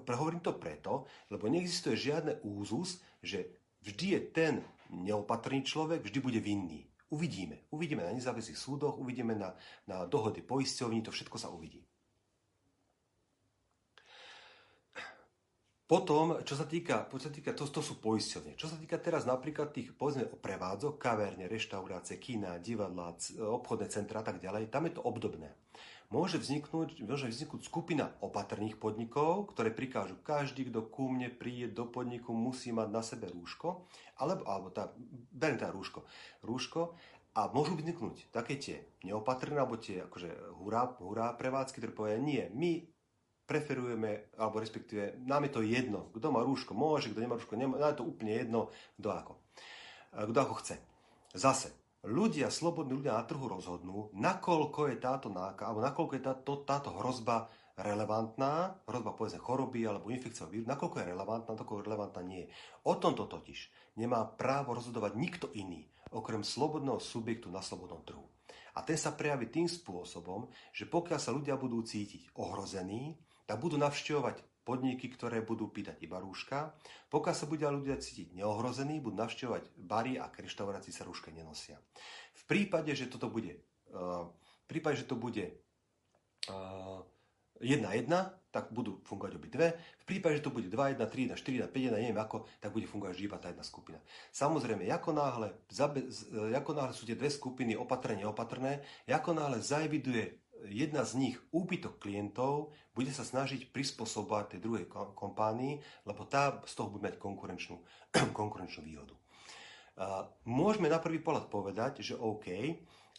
Prehovorím to preto, lebo neexistuje žiadne úzus, že vždy je ten neopatrný človek, vždy bude vinný. Uvidíme. Uvidíme na nezávislých súdoch, uvidíme na, na dohody poisťovní, to všetko sa uvidí. Potom, čo sa týka, čo sa týka to, to sú poisťovne. Čo sa týka teraz napríklad tých, povedzme, prevádzok, kaverne, reštaurácie, kina, divadlá, obchodné centra a tak ďalej, tam je to obdobné. Môže vzniknúť, môže vzniknúť skupina opatrných podnikov, ktoré prikážu, každý, kto ku mne príde do podniku, musí mať na sebe rúško, alebo, alebo tá, beriem tá rúško, rúško a môžu vzniknúť také tie neopatrné, alebo tie akože hurá, hurá prevádzky, ktoré povedia, nie, my preferujeme, alebo respektíve nám je to jedno. Kto má rúško, môže, kto nemá rúško, nemá, nám je to úplne jedno, kto ako. Kto ako chce. Zase, ľudia, slobodní ľudia na trhu rozhodnú, nakoľko je táto náka, alebo nakoľko je táto, táto hrozba relevantná, hrozba povedzme choroby alebo infekcia víru, nakoľko je relevantná, nakoľko relevantná nie. O tomto totiž nemá právo rozhodovať nikto iný, okrem slobodného subjektu na slobodnom trhu. A ten sa prejaví tým spôsobom, že pokiaľ sa ľudia budú cítiť ohrození, tak budú navštevovať podniky, ktoré budú pýtať iba rúška. Pokiaľ sa budú ľudia cítiť neohrození, budú navštevovať bary a reštaurácii sa rúška nenosia. V prípade, že toto bude uh, prípade, že to bude uh, 1-1, tak budú fungovať obi dve. V prípade, že to bude 2-1, 3-1, 4-1, 5-1, neviem ako, tak bude fungovať iba tá jedna skupina. Samozrejme, ako náhle, ako náhle sú tie dve skupiny opatrné, neopatrné, ako náhle zaeviduje jedna z nich úbytok klientov, bude sa snažiť prispôsobovať tej druhej kompánii, lebo tá z toho bude mať konkurenčnú, konkurenčnú výhodu. Môžeme na prvý pohľad povedať, že OK,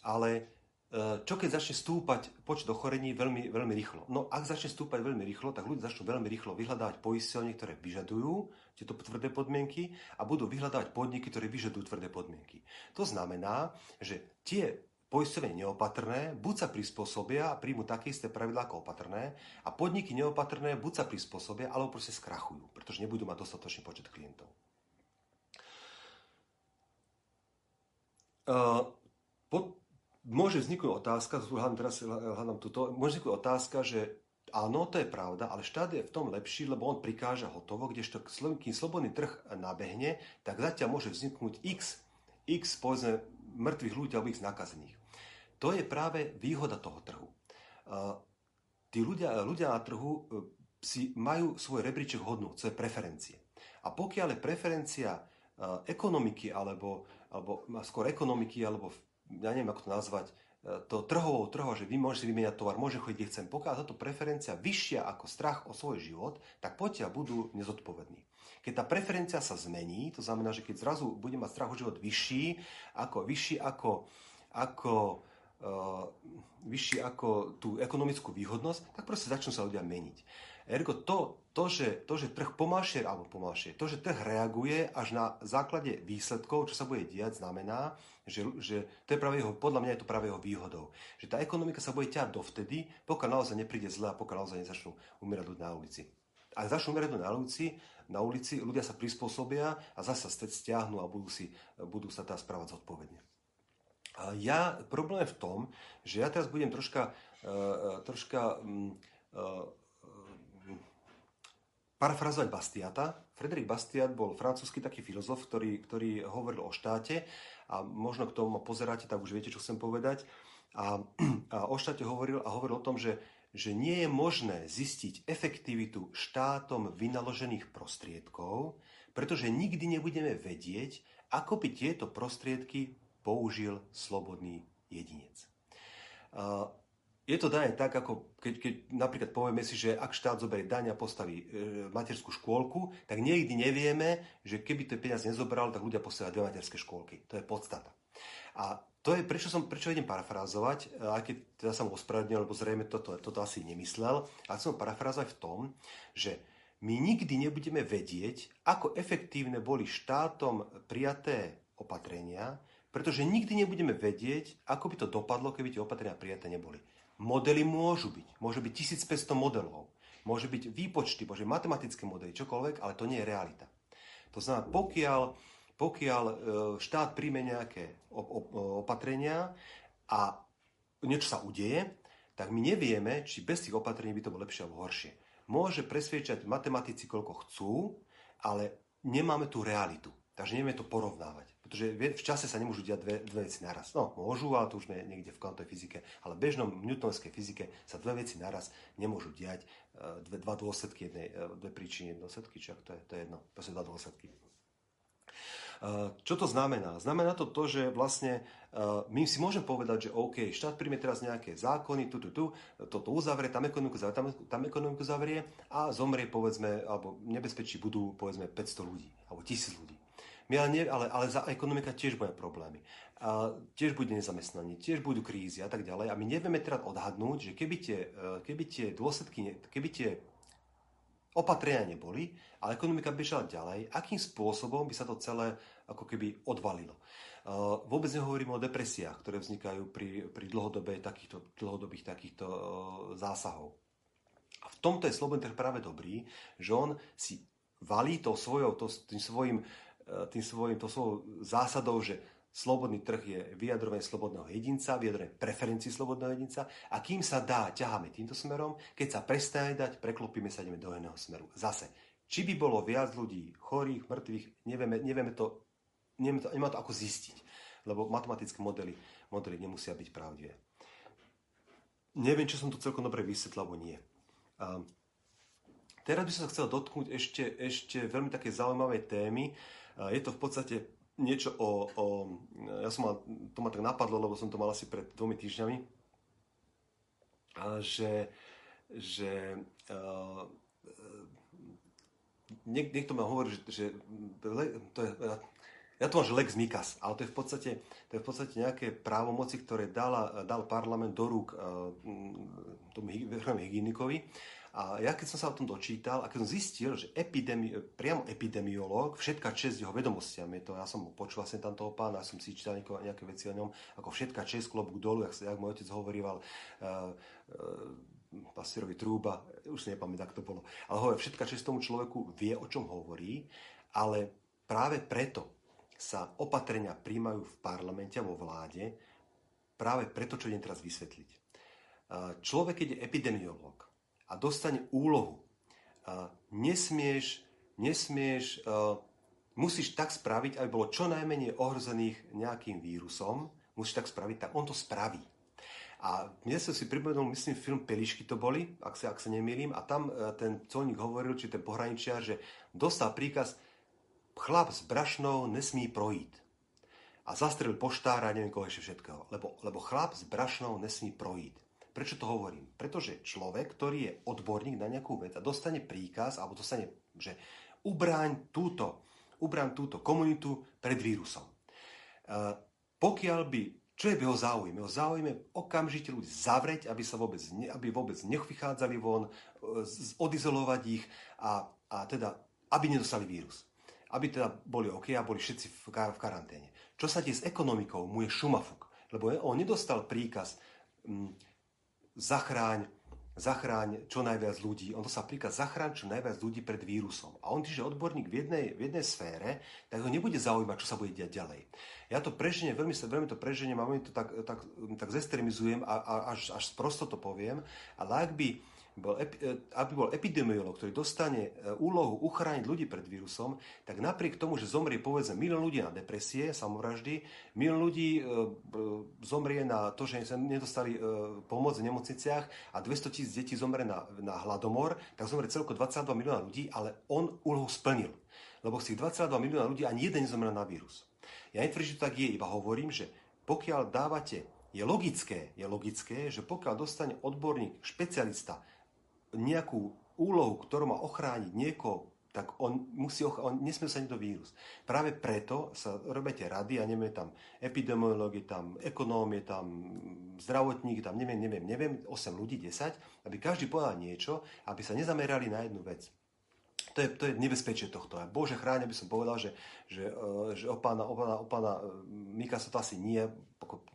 ale Eh, čo keď začne stúpať počet ochorení veľmi, veľmi rýchlo? No ak začne stúpať veľmi rýchlo, tak ľudia začnú veľmi rýchlo vyhľadávať poisťovne, ktoré vyžadujú tieto tvrdé podmienky a budú vyhľadávať podniky, ktoré vyžadujú tvrdé podmienky. To znamená, že tie poisťovne neopatrné buď sa prispôsobia a príjmu také isté pravidlá ako opatrné a podniky neopatrné buď sa prispôsobia, alebo proste skrachujú, pretože nebudú mať dostatočný počet klientov. Uh, pod, môže vzniknúť otázka, teraz hľadám tuto, môže vzniknúť otázka, že áno, to je pravda, ale štát je v tom lepší, lebo on prikáža hotovo, kdežto kým slobodný trh nabehne, tak zatiaľ môže vzniknúť x, x povedzme, mŕtvych ľudí alebo x nakazených. To je práve výhoda toho trhu. Tí ľudia, ľudia na trhu e, si majú svoj rebríček hodnú, co je preferencie. A pokiaľ je preferencia ekonomiky, alebo, alebo skôr ekonomiky, alebo ja neviem, ako to nazvať, e, to trhovou trho, že vy môžete vymeniať tovar, môže chodiť, kde chcem. Pokiaľ táto preferencia vyššia ako strach o svoj život, tak poďte budú nezodpovední. Keď tá preferencia sa zmení, to znamená, že keď zrazu bude mať strach o život vyšší ako, vyšší ako, ako vyšší ako tú ekonomickú výhodnosť, tak proste začnú sa ľudia meniť. Ergo to, to, že, to, že trh pomalšie, alebo pomalšie, to, že trh reaguje až na základe výsledkov, čo sa bude diať, znamená, že, že to je práve jeho, podľa mňa je to práve jeho výhodou. Že tá ekonomika sa bude ťať dovtedy, pokiaľ naozaj nepríde zle a pokiaľ naozaj nezačnú umierať ľudia na ulici. Ak začnú umierať na ulici, na ulici, ľudia sa prispôsobia a zase stiahnu a budú, si, budú sa tá správať zodpovedne. A ja, problém je v tom, že ja teraz budem troška, uh, troška um, uh, parafrazovať Bastiata. Frederik Bastiat bol francúzsky taký filozof, ktorý, ktorý hovoril o štáte a možno k tomu pozeráte, tak už viete, čo chcem povedať. A, a o štáte hovoril a hovoril o tom, že, že nie je možné zistiť efektivitu štátom vynaložených prostriedkov, pretože nikdy nebudeme vedieť, ako by tieto prostriedky použil slobodný jedinec je to dané tak, ako keď, keď napríklad povieme si, že ak štát zoberie daň a postaví e, materskú škôlku, tak niekdy nevieme, že keby tie peniaze nezobral, tak ľudia postavia dve materské škôlky. To je podstata. A to je, prečo, som, prečo idem parafrázovať, e, aj keď teda som ospravedlnil, lebo zrejme toto, toto asi nemyslel, ale chcem parafrázovať v tom, že my nikdy nebudeme vedieť, ako efektívne boli štátom prijaté opatrenia, pretože nikdy nebudeme vedieť, ako by to dopadlo, keby tie opatrenia prijaté neboli. Modely môžu byť. Môže byť 1500 modelov. Môže byť výpočty, môže byť matematické modely, čokoľvek, ale to nie je realita. To znamená, pokiaľ, pokiaľ e, štát príjme nejaké opatrenia a niečo sa udeje, tak my nevieme, či bez tých opatrení by to bolo lepšie alebo horšie. Môže presviečať matematici, koľko chcú, ale nemáme tú realitu. Takže nevieme to porovnávať. Pretože v čase sa nemôžu diať dve, dve veci naraz. No, môžu, ale to už sme niekde v kvantovej fyzike. Ale v bežnom newtonovskej fyzike sa dve veci naraz nemôžu diať. E, dve, dva dôsledky jednej, e, dve príčiny, jednej dôsledky, čo to je, to je jedno. Proste dva dôsledky. E, čo to znamená? Znamená to to, že vlastne my si môžeme povedať, že OK, štát príjme teraz nejaké zákony, tu, tu, tu, toto uzavrie, tam ekonomiku zavrie, tam, tam ekonomiku zavrie a zomrie, povedzme, alebo nebezpečí budú, povedzme, 500 ľudí, alebo 1000 ľudí. My ale, nie, ale, ale za ekonomika tiež bude problémy. A tiež bude nezamestnanie, tiež budú krízy a tak ďalej. A my nevieme teraz odhadnúť, že keby tie, e, keby tie dôsledky, keby tie opatrenia neboli, ale ekonomika bežala ďalej, akým spôsobom by sa to celé ako keby odvalilo. E, vôbec nehovorím o depresiách, ktoré vznikajú pri, pri dlhodobej takýchto, dlhodobých takýchto e, zásahov. A v tomto je slobodný trh práve dobrý, že on si valí to svojou, to, tým svojim E, tým svojim, to svojou zásadou, že slobodný trh je vyjadrovanie slobodného jedinca, vyjadrovanie preferencií slobodného jedinca a kým sa dá, ťaháme týmto smerom, keď sa prestane dať, preklopíme sa, ideme do iného smeru. Zase, či by bolo viac ľudí chorých, mŕtvych, nevieme, nevieme to, nevieme to, nemá to ako zistiť, lebo matematické modely, modely nemusia byť pravdivé. neviem, či som to celkom dobre vysvetlil, alebo nie. Uh, teraz by som sa chcel dotknúť ešte, ešte veľmi také zaujímavej témy. Je to v podstate niečo o, o... Ja som mal, to ma tak napadlo, lebo som to mal asi pred dvomi týždňami, že, že uh, niek, niekto ma hovorí, že, že to je, ja to mám, že lex Mikas, ale to je v podstate, to je v podstate nejaké právomoci, ktoré dala, dal parlament do rúk uh, tomu hygienikovi. A ja keď som sa o tom dočítal a keď som zistil, že epidemi, priamo epidemiológ, všetka čest jeho vedomostiam, je to, ja som počul vlastne tam toho pána, ja som si čítal nejaké, veci o ňom, ako všetka čest, klobúk dolu, jak, jak môj otec hovorieval, uh, uh, Pasierovi Trúba, už si nepamätám, ako to bolo. Ale hovorí, všetka časť tomu človeku vie, o čom hovorí, ale práve preto sa opatrenia príjmajú v parlamente vo vláde, práve preto, čo idem teraz vysvetliť. Človek, keď je epidemiológ a dostane úlohu, nesmieš, nesmieš, musíš tak spraviť, aby bolo čo najmenej ohrozených nejakým vírusom, musíš tak spraviť, tak on to spraví. A mne sa si pripomenul, myslím, film Pelišky to boli, ak sa, ak sa nemýlim, a tam e, ten colník hovoril, či ten pohraničiar, že dostal príkaz, chlap s brašnou nesmí projít. A zastrelil poštára neviem koho ešte všetkého. Lebo, lebo chlap s brašnou nesmí projít. Prečo to hovorím? Pretože človek, ktorý je odborník na nejakú vec a dostane príkaz, alebo dostane, že ubráň túto, ubráň túto komunitu pred vírusom. E, pokiaľ by čo je v jeho záujme? Jeho záujme okamžite ľudí zavrieť, aby, sa vôbec, ne, aby vôbec nevychádzali von, e, odizolovať ich a, a teda, aby nedostali vírus. Aby teda boli OK a boli všetci v, v karanténe. Čo sa deje s ekonomikou? Mu je šumafuk. Lebo on nedostal príkaz zachráň zachráň čo najviac ľudí. On to sa príklad zachráň čo najviac ľudí pred vírusom. A on, že odborník v jednej, v jednej sfére, tak ho nebude zaujímať, čo sa bude diať ďalej. Ja to preženiem, veľmi, veľmi to preženiem a veľmi to tak, tak, tak zestremizujem a, a až, až prosto to poviem. Ale ak by bol, e, aby bol epidemiolog, ktorý dostane e, úlohu uchrániť ľudí pred vírusom, tak napriek tomu, že zomrie povedzme milión ľudí na depresie, samovraždy, milión ľudí e, zomrie na to, že sa nedostali pomoc v nemocniciach a 200 tisíc detí zomrie na, na hladomor, tak zomrie celko 22 milióna ľudí, ale on úlohu splnil. Lebo z tých 22 milióna ľudí ani jeden nezomrel na vírus. Ja netvrdím, že to tak je, iba hovorím, že pokiaľ dávate je logické, je logické, že pokiaľ dostane odborník, špecialista nejakú úlohu, ktorú má ochrániť niekoho, tak on, musí, on nesmie sa niekto vírus. Práve preto sa robia tie rady a neviem, tam epidemiológie, tam ekonómie, tam zdravotníky, tam neviem, neviem, neviem, 8 ľudí, 10, aby každý povedal niečo, aby sa nezamerali na jednu vec. To je, to je nebezpečie tohto. A Bože chráň, by som povedal, že, že, e, že o pána, o pána, o pána e, Mikasa to asi nie,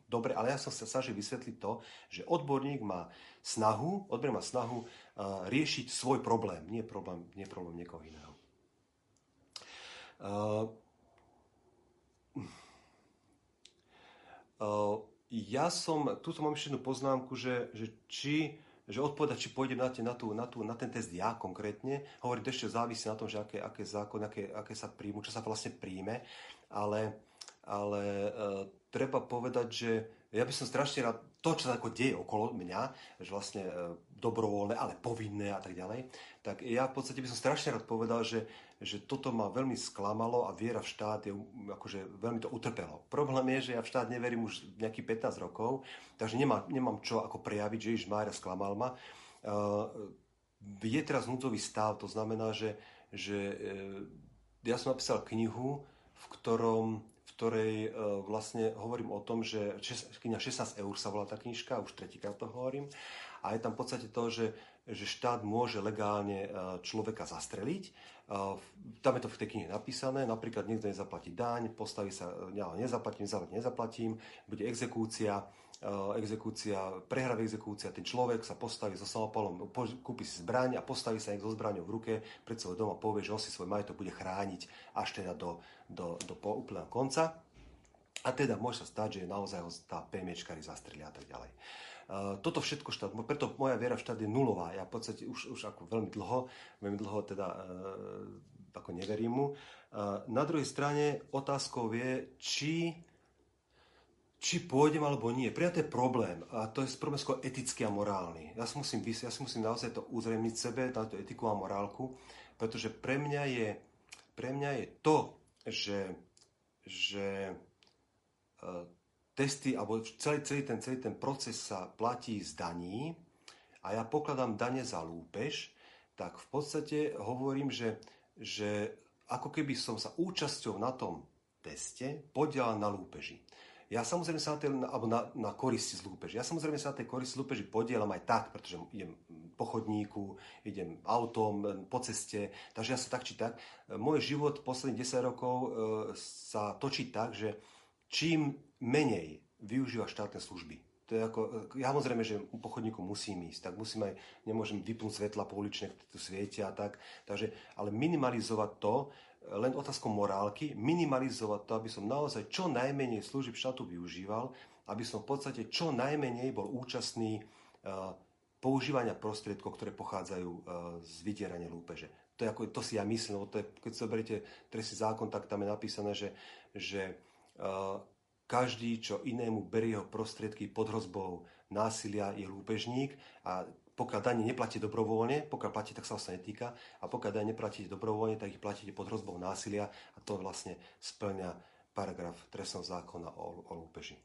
dobre, ale ja som sa snažil vysvetliť to, že odborník má snahu, odborník má snahu riešiť svoj problém, nie problém, nie problém niekoho iného. Ja som, tu som mám ešte jednu poznámku, že, že či že odpovedať, či pôjdem na, na, tú, na, tú, na ten test ja konkrétne. Hovorím, to ešte závisí na tom, že aké, aké zákony, aké, aké sa príjmu, čo sa vlastne príjme, ale, ale uh, treba povedať, že ja by som strašne rád to, čo sa ako deje okolo mňa, že vlastne e, dobrovoľné, ale povinné a tak ďalej, tak ja v podstate by som strašne rád povedal, že, že toto ma veľmi sklamalo a viera v štát je akože veľmi to utrpelo. Problém je, že ja v štát neverím už nejakých 15 rokov, takže nemám, nemám čo ako prejaviť, že Ježiš Mária sklamal ma. Uh, je teraz núdzový stav, to znamená, že, že uh, ja som napísal knihu, v ktorom ktorej e, vlastne hovorím o tom, že kniha 16 eur sa volá tá knižka, už tretíkrát to hovorím. A je tam v podstate to, že, že štát môže legálne e, človeka zastreliť. E, tam je to v tej knihe napísané, napríklad niekto nezaplatí daň, postaví sa, ja nezaplatím, nezaplatím, nezaplatím, bude exekúcia, exekúcia, prehra exekúcia, ten človek sa postaví so samopalom, kúpi si zbraň a postaví sa so zbraňou v ruke pred svoj dom a povie, že on si svoj majetok bude chrániť až teda do, do, do úplného konca. A teda môže sa stať, že naozaj ho tá PMčkari zastrelia a tak ďalej. Uh, toto všetko štát, preto moja viera v štát je nulová. Ja v podstate už, už ako veľmi dlho, veľmi dlho teda uh, ako neverím mu. Uh, na druhej strane otázkou je, či či pôjdem alebo nie. Je problém. A to je problém skôr etický a morálny. Ja si musím, ja si musím naozaj to uzrejmiť sebe, táto etiku a morálku, pretože pre mňa je, pre mňa je to, že, že testy, alebo celý, celý, ten, celý ten proces sa platí z daní a ja pokladám dane za lúpež, tak v podstate hovorím, že, že ako keby som sa účasťou na tom teste podielal na lúpeži. Ja samozrejme sa na, tej, alebo na, na koristi z lúpeži. Ja samozrejme sa na tej koristi z lúpeži podielam aj tak, pretože idem po chodníku, idem autom, po ceste, takže ja sa tak či tak. Môj život posledných 10 rokov e, sa točí tak, že čím menej využíva štátne služby, to je ako, ja samozrejme, že po chodníku musím ísť, tak musím aj, nemôžem vypnúť svetla pouličné, tu svietia a tak, takže, ale minimalizovať to, len otázkou morálky, minimalizovať to, aby som naozaj čo najmenej služieb štátu využíval, aby som v podstate čo najmenej bol účastný uh, používania prostriedkov, ktoré pochádzajú uh, z vydierania lúpeže. To, je ako, to si ja myslím, to je, keď zoberiete trestný zákon, tak tam je napísané, že, že uh, každý, čo inému berie jeho prostriedky pod hrozbou násilia, je lúpežník a pokiaľ dane neplatí dobrovoľne, pokiaľ platí, tak sa vlastne netýka, a pokiaľ dane neplatíte dobrovoľne, tak ich platíte pod hrozbou násilia a to vlastne splňa paragraf trestného zákona o, o lúpeži.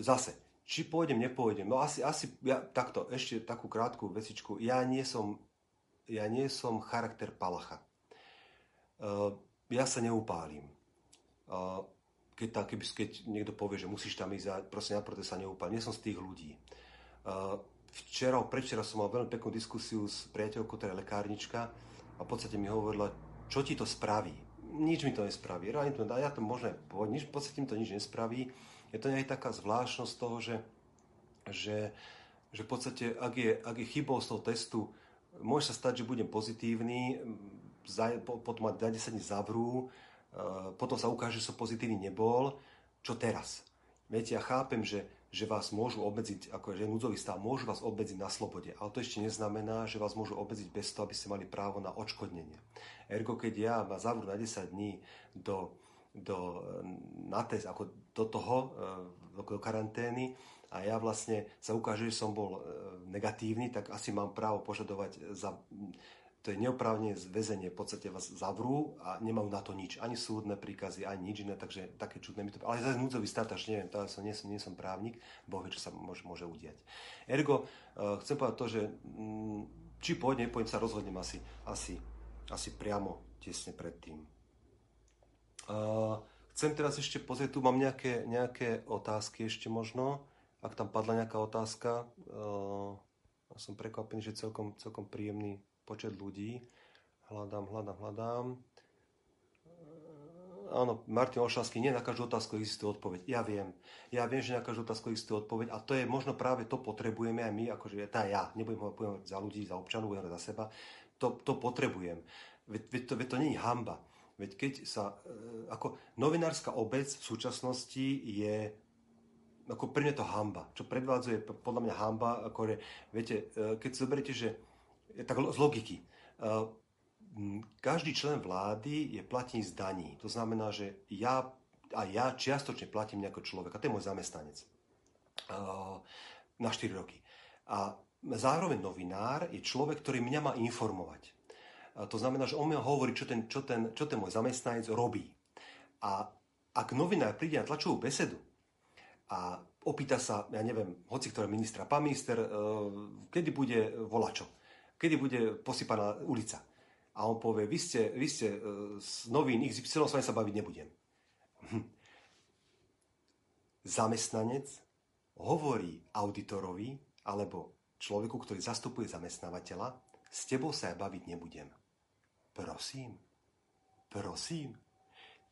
Zase, či pôjdem, nepôjdem, no asi, asi ja, takto, ešte takú krátku vecičku, ja nie som, ja nie som charakter palacha. Ja sa neupálim. Keď, tá, keby, keď niekto povie, že musíš tam ísť a proste na sa neupálim. Nie som z tých ľudí včera, prečera som mal veľmi peknú diskusiu s priateľkou, ktorá je lekárnička a v podstate mi hovorila, čo ti to spraví. Nič mi to nespraví. Ja to možné povedať, v podstate mi to nič nespraví. Je to aj taká zvláštnosť toho, že, že, že v podstate, ak je, ak je chybou z toho testu, môže sa stať, že budem pozitívny, potom ma 10 dní zavrú, potom sa ukáže, že som pozitívny nebol. Čo teraz? Viete, ja chápem, že že vás môžu obmedziť, ako je núdzový stav, môžu vás obmedziť na slobode. Ale to ešte neznamená, že vás môžu obmedziť bez toho, aby ste mali právo na odškodnenie. Ergo, keď ja ma zavrú na 10 dní do, do, na test, ako do toho, e, do karantény, a ja vlastne sa ukáže, že som bol negatívny, tak asi mám právo požadovať za to je neoprávne zväzenie, v podstate vás zavrú a nemajú na to nič. Ani súdne príkazy, ani nič iné, takže také čudné mi to... Ale zase núdzový stav, takže neviem, to som, nie, som, nie som právnik, Boh vie, čo sa môže, môže udiať. Ergo, uh, chcem povedať to, že mm, či pôjdem, nepôjdem, sa rozhodnem asi, asi, asi priamo, tesne predtým. Uh, chcem teraz ešte pozrieť, tu mám nejaké, nejaké otázky ešte možno, ak tam padla nejaká otázka. Uh, som prekvapený, že celkom, celkom príjemný počet ľudí. Hľadám, hľadám, hľadám. Áno, Martin Olšanský, nie na každú otázku existuje odpoveď. Ja viem. Ja viem, že na každú otázku existuje odpoveď a to je možno práve to potrebujeme aj my, akože tá ja, nebudem hovoriť za ľudí, za občanov, budem za seba. To, to potrebujem. Veď, veď, to, veď to nie je hamba. Veď keď sa, e, ako novinárska obec v súčasnosti je ako pre mňa to hamba. Čo predvádzuje podľa mňa hamba, ako viete, e, keď zoberiete, že tak z logiky. Každý člen vlády je platený z daní. To znamená, že ja a ja čiastočne platím nejakého človeka. To je môj zamestnanec. Na 4 roky. A zároveň novinár je človek, ktorý mňa má informovať. To znamená, že on mi hovorí, čo ten, čo, ten, čo ten môj zamestnanec robí. A ak novinár príde na tlačovú besedu a opýta sa, ja neviem, hoci ktorého ministra, pán minister, kedy bude volačo? Kedy bude posypaná ulica. A on povie, vy ste, vy ste e, z novín XY, s vami sa baviť nebudem. Hm. Zamestnanec hovorí auditorovi alebo človeku, ktorý zastupuje zamestnávateľa, s tebou sa ja baviť nebudem. Prosím, prosím,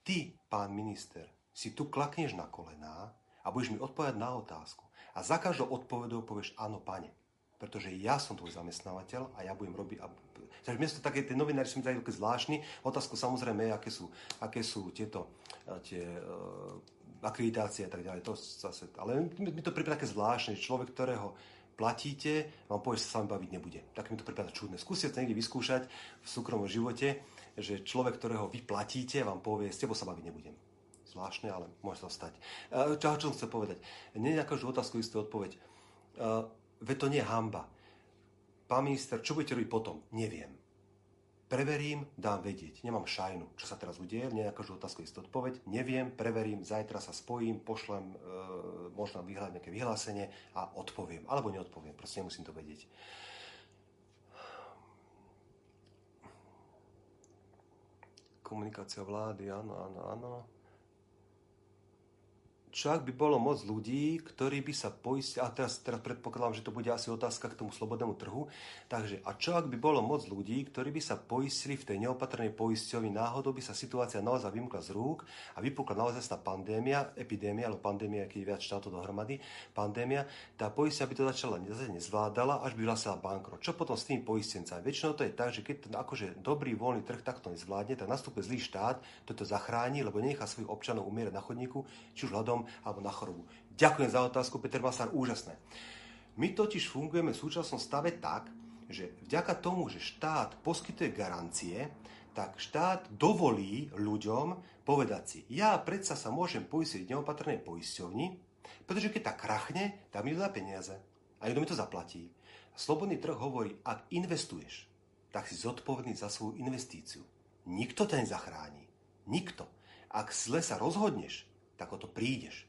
ty, pán minister, si tu klakneš na kolená a budeš mi odpovedať na otázku. A za každou odpovedou povieš áno, pane pretože ja som tvoj zamestnávateľ a ja budem robiť... A... Takže miesto také, tie novinári sú mi taký zvláštny. Otázku samozrejme je, aké sú, aké sú tieto eh, tie, uh, akreditácie a tak ďalej. To zase, ale mi to prípada také zvláštne, človek, ktorého platíte, vám povie, že sa s vami baviť nebude. Tak mi to prípada čudné. Skúste to niekde vyskúšať v súkromnom živote, že človek, ktorého vy platíte, vám povie, s tebou sa baviť nebudem. Zvláštne, ale môže sa stať. E, čo, čo som chcel povedať? Nie každú otázku istú odpoveď. Veď to nie je hamba. Pán minister, čo budete robiť potom? Neviem. Preverím, dám vedieť. Nemám šajnu, čo sa teraz udeje. Nie na každú otázku istú odpoveď. Neviem, preverím, zajtra sa spojím, pošlem uh, možno vyhľadať nejaké vyhlásenie a odpoviem. Alebo neodpoviem, proste nemusím to vedieť. Komunikácia vlády, áno, áno, áno čo ak by bolo moc ľudí, ktorí by sa poistili, a teraz, teraz predpokladám, že to bude asi otázka k tomu slobodnému trhu, takže a čo ak by bolo moc ľudí, ktorí by sa poistili v tej neopatrnej poisťovni, náhodou by sa situácia naozaj vymkla z rúk a vypukla naozaj tá pandémia, epidémia, alebo pandémia, keď je viac štátov dohromady, pandémia, tá poistia by to začala nezvládala, až by vlastila bankrot. Čo potom s tými poistencami? Väčšinou to je tak, že keď to akože dobrý voľný trh takto nezvládne, tak nastúpe zlý štát, toto zachráni, lebo nenechá svojich občanov umierať na chodníku, či už hľadom alebo na chorobu. Ďakujem za otázku, Peter Masár, úžasné. My totiž fungujeme v súčasnom stave tak, že vďaka tomu, že štát poskytuje garancie, tak štát dovolí ľuďom povedať si, ja predsa sa môžem poistiť neopatrnej poisťovni, pretože keď tak krachne, tak mi dá peniaze. A niekto mi to zaplatí. Slobodný trh hovorí, ak investuješ, tak si zodpovedný za svoju investíciu. Nikto ťa nezachráni. Nikto. Ak zle sa rozhodneš, tak o to prídeš.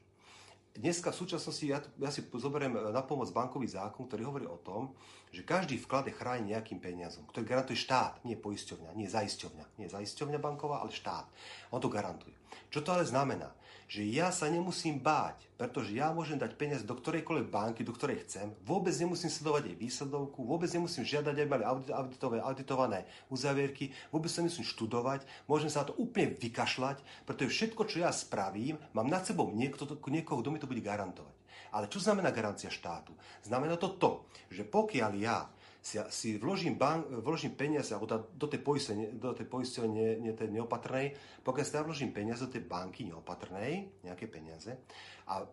Dneska v súčasnosti ja, ja si zoberiem na pomoc bankový zákon, ktorý hovorí o tom, že každý vklad je chránený nejakým peniazom, ktorý garantuje štát, nie poisťovňa, nie zaisťovňa. Nie zaisťovňa banková, ale štát. On to garantuje. Čo to ale znamená? Že ja sa nemusím báť, pretože ja môžem dať peniaze do ktorejkoľvek banky, do ktorej chcem, vôbec nemusím sledovať jej výsledovku, vôbec nemusím žiadať, aby mali auditové, auditované uzavierky, vôbec sa nemusím študovať, môžem sa na to úplne vykašľať, pretože všetko, čo ja spravím, mám nad sebou niekto, niekoho, kto mi to bude garantovať. Ale čo znamená garancia štátu? Znamená to to, že pokiaľ ja si, si vložím, bank, vložím peniaze alebo do tej poistenie, do tej poistenie nie, nie tej neopatrnej, pokiaľ si ja vložím peniaze do tej banky neopatrnej, nejaké peniaze, a,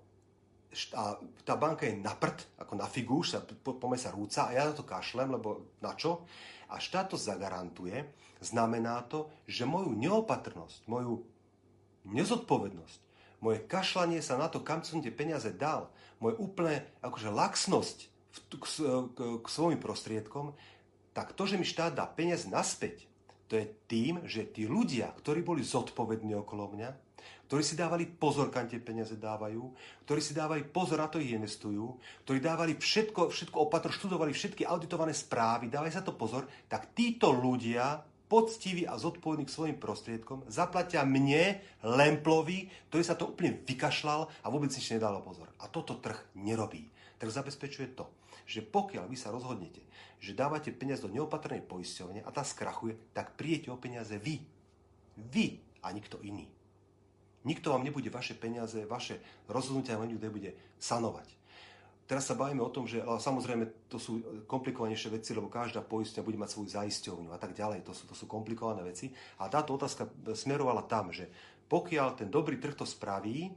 a tá banka je na prd, ako na figu, sa, po, po sa rúca a ja na to kašlem, lebo na čo? A štát to zagarantuje, znamená to, že moju neopatrnosť, moju nezodpovednosť, moje kašlanie sa na to, kam som tie peniaze dal, moje úplne akože laxnosť k, k, k svojim prostriedkom, tak to, že mi štát dá peniaz naspäť, to je tým, že tí ľudia, ktorí boli zodpovední okolo mňa, ktorí si dávali pozor, kam tie peniaze dávajú, ktorí si dávali pozor na to, ich investujú, ktorí dávali všetko, všetko opatro, študovali všetky auditované správy, dávali sa to pozor, tak títo ľudia, poctiví a zodpovední k svojim prostriedkom, zaplatia mne, Lemplovi, ktorý sa to úplne vykašľal a vôbec nič nedalo pozor. A toto trh nerobí. Trh zabezpečuje to, že pokiaľ vy sa rozhodnete, že dávate peniaz do neopatrnej poisťovne a tá skrachuje, tak prijete o peniaze vy. Vy a nikto iný. Nikto vám nebude vaše peniaze, vaše rozhodnutia vám nebude sanovať. Teraz sa bavíme o tom, že ale samozrejme to sú komplikovanejšie veci, lebo každá poisťovňa bude mať svoju zaisťovňu a tak ďalej. To sú, to sú komplikované veci. A táto otázka smerovala tam, že pokiaľ ten dobrý trh to spraví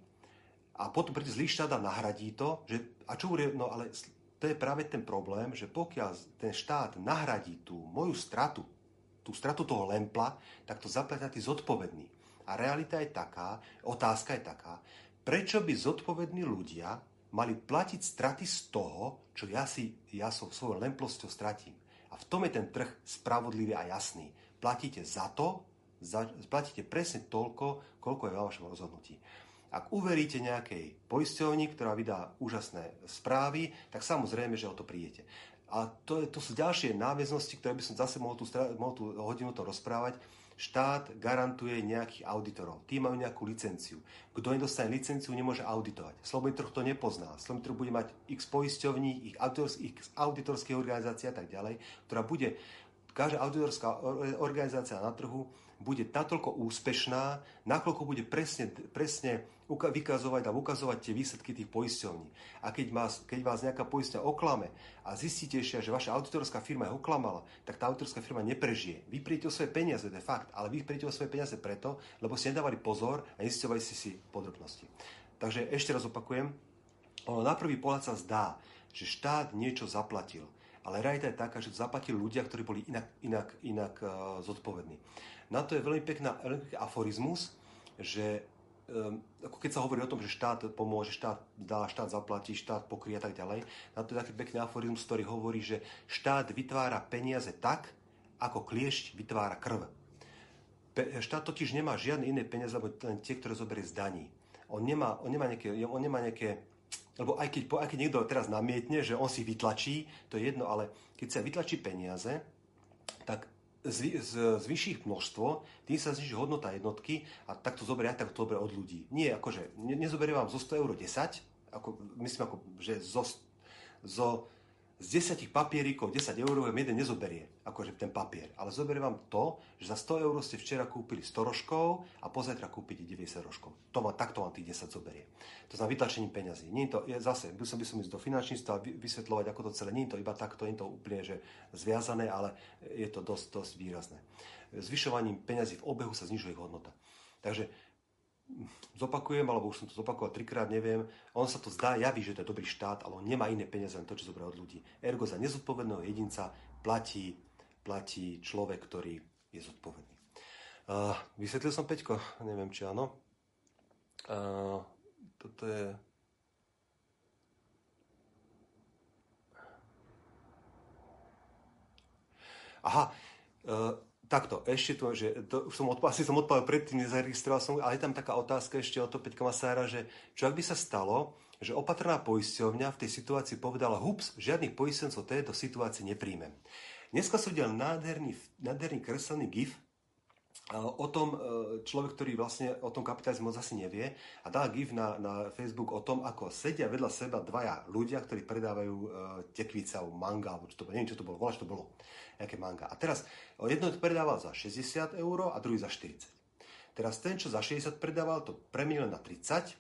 a potom príde zlý štát a nahradí to, že, a čo bude, no ale to je práve ten problém, že pokiaľ ten štát nahradí tú moju stratu, tú stratu toho lempla, tak to zaplatia tí zodpovední. A realita je taká, otázka je taká, prečo by zodpovední ľudia mali platiť straty z toho, čo ja si ja som svojou lemplosťou stratím. A v tom je ten trh spravodlivý a jasný. Platíte za to, za, platíte presne toľko, koľko je vo vašom rozhodnutí. Ak uveríte nejakej poisťovni, ktorá vydá úžasné správy, tak samozrejme, že o to prídete. A to, je, to sú ďalšie náväznosti, ktoré by som zase mohol tú, mohol tú hodinu to rozprávať. Štát garantuje nejakých auditorov. Tí majú nejakú licenciu. Kto nedostane licenciu, nemôže auditovať. Slobodný trh to nepozná. Slobodný trh bude mať x poisťovní, ich, ich auditorských organizácií a tak ďalej, ktorá bude, každá auditorská organizácia na trhu bude natoľko úspešná, nakoľko bude presne, presne vykazovať a ukazovať tie výsledky tých poisťovní. A keď vás, keď vás nejaká poisťa oklame a zistíte ešte, že vaša auditorská firma je oklamala, tak tá auditorská firma neprežije. Vy o svoje peniaze, to je fakt, ale vy o svoje peniaze preto, lebo ste nedávali pozor a nezistovali si si podrobnosti. Takže ešte raz opakujem, ono na prvý pohľad sa zdá, že štát niečo zaplatil, ale realita je taká, že to zaplatili ľudia, ktorí boli inak, inak, inak uh, zodpovední. Na to je veľmi pekná, veľmi aforizmus, že ako keď sa hovorí o tom, že štát pomôže, štát dá, štát zaplatí, štát pokrie a tak ďalej, na to je taký pekný aforizmus, ktorý hovorí, že štát vytvára peniaze tak, ako kliešť vytvára krv. Pe- štát totiž nemá žiadne iné peniaze, alebo len tie, ktoré zoberie z daní. On nemá, on nemá nejaké, on nemá nejaké lebo aj keď, aj keď niekto teraz namietne, že on si vytlačí, to je jedno, ale keď sa vytlačí peniaze, tak z, z, z vyšších množstvo, tým sa zniží hodnota jednotky a tak to zoberie aj tak to zoberie od ľudí. Nie, akože, ne, nezoberie vám zo 100 eur 10, ako, myslím, ako, že zo, zo z 10 papieríkov 10 eur vám jeden nezoberie, akože ten papier. Ale zoberie vám to, že za 100 eur ste včera kúpili 100 rožkov a pozajtra kúpite 90 rožkov. To má, takto vám tých 10 zoberie. To znamená vytlačením peňazí. Nie je to, je zase, by som, by som ísť do finančníctva vysvetľovať, ako to celé. Nie je to iba takto, nie je to úplne že zviazané, ale je to dosť, dosť výrazné. Zvyšovaním peňazí v obehu sa znižuje ich hodnota. Takže zopakujem, alebo už som to zopakoval trikrát, neviem, on sa to zdá, javí, že to je dobrý štát, ale on nemá iné peniaze, len to, čo zobrá od ľudí. Ergo za nezodpovedného jedinca platí, platí človek, ktorý je zodpovedný. Uh, vysvetlil som Peťko? Neviem, či áno. Uh, toto je... Aha, uh, Takto, ešte to, že to, som odpal, asi som odpal predtým, nezaregistroval som, ale je tam taká otázka ešte od Peťka Masára, že čo ak by sa stalo, že opatrná poisťovňa v tej situácii povedala, hups, žiadnych poistencov tejto situácii nepríjmem. Dneska som videl nádherný, nádherný kreslený gif o tom e, človek, ktorý vlastne o tom kapitalizmu asi nevie a dá gif na, na Facebook o tom, ako sedia vedľa seba dvaja ľudia, ktorí predávajú uh, tekvice alebo manga, alebo čo to bolo, neviem, čo to bolo, voľa, čo to bolo nejaké manga. A teraz jedno predával za 60 eur a druhý za 40. Teraz ten, čo za 60 predával, to premenil na 30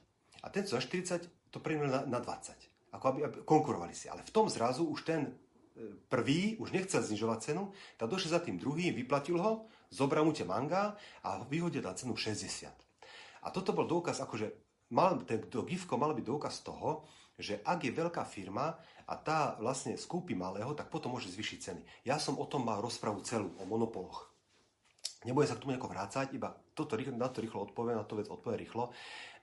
a ten, čo za 40, to premenil na, na 20. Ako aby, aby konkurovali si. Ale v tom zrazu už ten e, prvý už nechcel znižovať cenu, tak došiel za tým druhým, vyplatil ho, zobral mu tie manga a vyhodil na cenu 60. A toto bol dôkaz, akože mal, to gifko malo byť dôkaz toho, že ak je veľká firma a tá vlastne skúpi malého, tak potom môže zvyšiť ceny. Ja som o tom mal rozpravu celú, o monopoloch. Nebudem sa k tomu nejako vrácať, iba toto, na to rýchlo odpoviem, na to vec odpoviem rýchlo.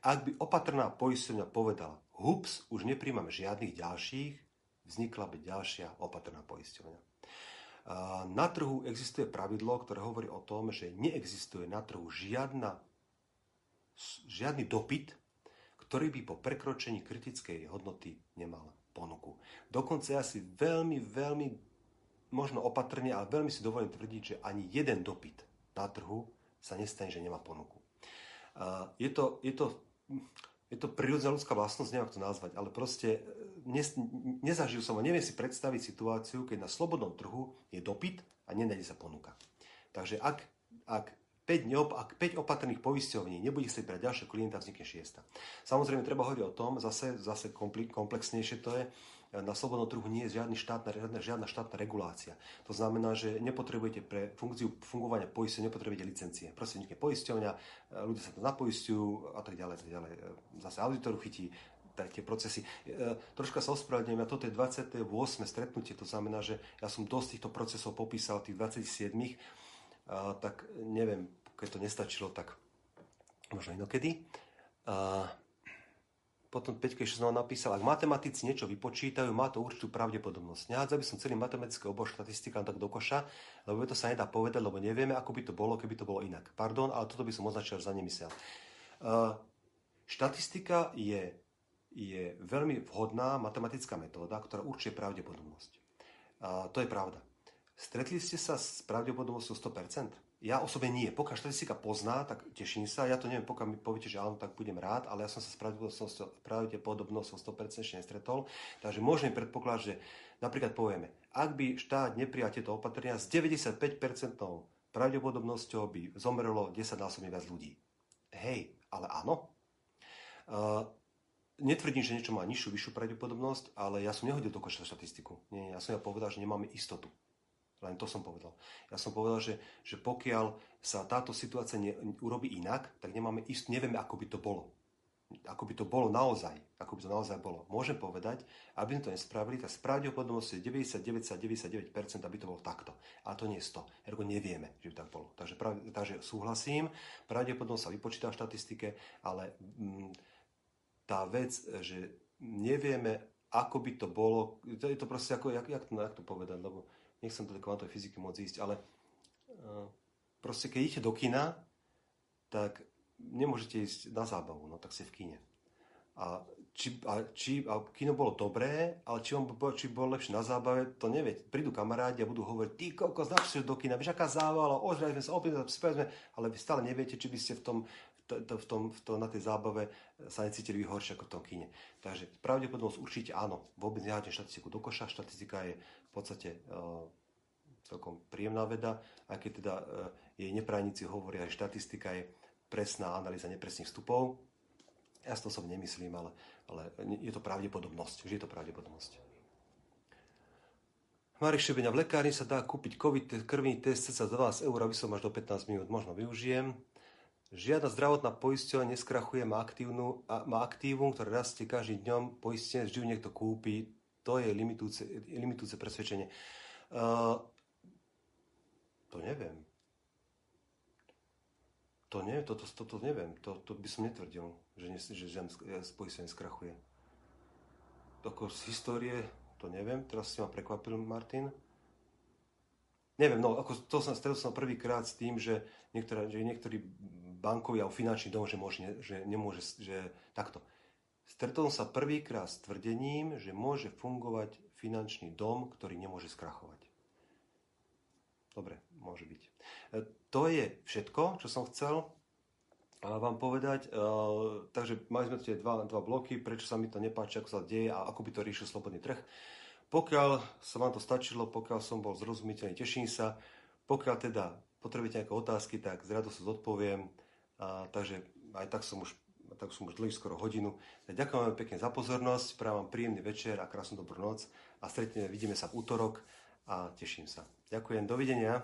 Ak by opatrná poisťovňa povedala, hups, už nepríjmame žiadnych ďalších, vznikla by ďalšia opatrná poisťovňa. Na trhu existuje pravidlo, ktoré hovorí o tom, že neexistuje na trhu žiadna, žiadny dopyt, ktorý by po prekročení kritickej hodnoty nemal ponuku. Dokonca ja si veľmi, veľmi možno opatrne, ale veľmi si dovolím tvrdiť, že ani jeden dopyt na trhu sa nestane, že nemá ponuku. Je to, je to, je to prírodzená ľudská vlastnosť, neviem to nazvať, ale proste ne, nezažil som a neviem si predstaviť situáciu, keď na slobodnom trhu je dopyt a nenájde sa ponuka. Takže ak, ak 5, neop- ak 5 opatrných poisťovní nebude chcieť brať ďalšie klienta, vznikne šiesta. Samozrejme, treba hovoriť o tom, zase, zase komplexnejšie to je, na slobodnom trhu nie je žiadny štátna, žiadna, štátna regulácia. To znamená, že nepotrebujete pre funkciu fungovania poisťovne nepotrebujete licencie. Proste vznikne poisťovňa, ľudia sa to napoisťujú a tak ďalej, tak ďalej. Zase auditoru chytí, tie procesy. E, troška sa ospravedlňujem, a toto je 28. stretnutie, to znamená, že ja som dosť týchto procesov popísal, tých 27 a, tak neviem, keď to nestačilo, tak možno inokedy. A, potom Peťko ešte znova napísal, ak matematici niečo vypočítajú, má to určitú pravdepodobnosť. Nehádzal by som celý matematický obor štatistika tak do koša, lebo to sa nedá povedať, lebo nevieme, ako by to bolo, keby to bolo inak. Pardon, ale toto by som označil za nemysel. Uh, štatistika je, je veľmi vhodná matematická metóda, ktorá určuje pravdepodobnosť. Uh, to je pravda. Stretli ste sa s pravdepodobnosťou 100%? Ja osobne nie. Pokiaľ štatistika pozná, tak teším sa. Ja to neviem, pokiaľ mi poviete, že áno, tak budem rád, ale ja som sa s pravdepodobnosťou 100% ešte nestretol. Takže môžem predpokladať, že napríklad povieme, ak by štát neprijal tieto opatrenia, s 95% pravdepodobnosťou by zomrelo 10 násobne viac ľudí. Hej, ale áno. Uh, netvrdím, že niečo má nižšiu, vyššiu pravdepodobnosť, ale ja som nehodil do koša štatistiku. Nie, ja som ja povedal, že nemáme istotu. Len to som povedal. Ja som povedal, že, že pokiaľ sa táto situácia ne, urobí inak, tak nemáme ist, nevieme, ako by to bolo. ako by to bolo naozaj, ako by to naozaj bolo. Môžem povedať, aby sme to nespravili, tak s pravdepodobnosťou je 99,99%, aby to bolo takto. A to nie je 100. Ergo nevieme, že by tak bolo. Takže, prav, takže súhlasím, pravdepodobnosť sa vypočíta v štatistike, ale mm, tá vec, že nevieme, ako by to bolo, to je to proste ako, jak, jak, to, jak to povedať, lebo nechcem do kvantovej fyziky môcť ísť, ale uh, proste keď idete do kina, tak nemôžete ísť na zábavu, no tak ste v kine. A či, a, či, a kino bolo dobré, ale či, on, či bolo lepšie na zábave, to neviete. Prídu kamarádi a budú hovoriť, ty koľko znaš do kina, vieš, aká zábava, ožrali sme sa, opäť ale vy stále neviete, či by ste v tom, to, to, v tom, v tom, na tej zábave sa necítili vy horšie ako v tom kine. Takže pravdepodobnosť určite áno, vôbec nehádne štatistiku do koša, štatistika je v podstate uh, celkom príjemná veda, aj keď teda uh, jej neprajníci hovoria, že štatistika je presná analýza nepresných vstupov. Ja to som nemyslím, ale, ale je to pravdepodobnosť. Vždy je to pravdepodobnosť. Marek Šebenia, v lekárni sa dá kúpiť COVID krvný test za 12 eur, aby som až do 15 minút možno využijem. Žiadna zdravotná poisťovňa neskrachuje, má, aktívnu, má aktívum, ktoré rastie každým dňom, poistenie vždy niekto kúpi. To je limitujúce, limitujúce presvedčenie. Uh, to neviem. To nie, toto, to, to neviem. To, to by som netvrdil, že, ne, že žiadne poistenie skrachuje. Ako z histórie, to neviem. Teraz si ma prekvapil, Martin. Neviem, no, ako to som, stretol som prvýkrát s tým, že, niektoré, že niektorí bankový alebo finančný dom, že, môže, že nemôže, že takto. Stretol sa prvýkrát s tvrdením, že môže fungovať finančný dom, ktorý nemôže skrachovať. Dobre, môže byť. E, to je všetko, čo som chcel vám povedať. E, takže mali sme tie dva, dva bloky, prečo sa mi to nepáči, ako sa deje a ako by to riešil slobodný trh. Pokiaľ sa vám to stačilo, pokiaľ som bol zrozumiteľný, teším sa. Pokiaľ teda potrebujete nejaké otázky, tak z radosťou zodpoviem. A, takže aj tak som už tak som už dlhý skoro hodinu. Ďakujem vám pekne za pozornosť, prajem vám príjemný večer a krásnu dobrú noc a stretneme, vidíme sa v útorok a teším sa. Ďakujem, dovidenia.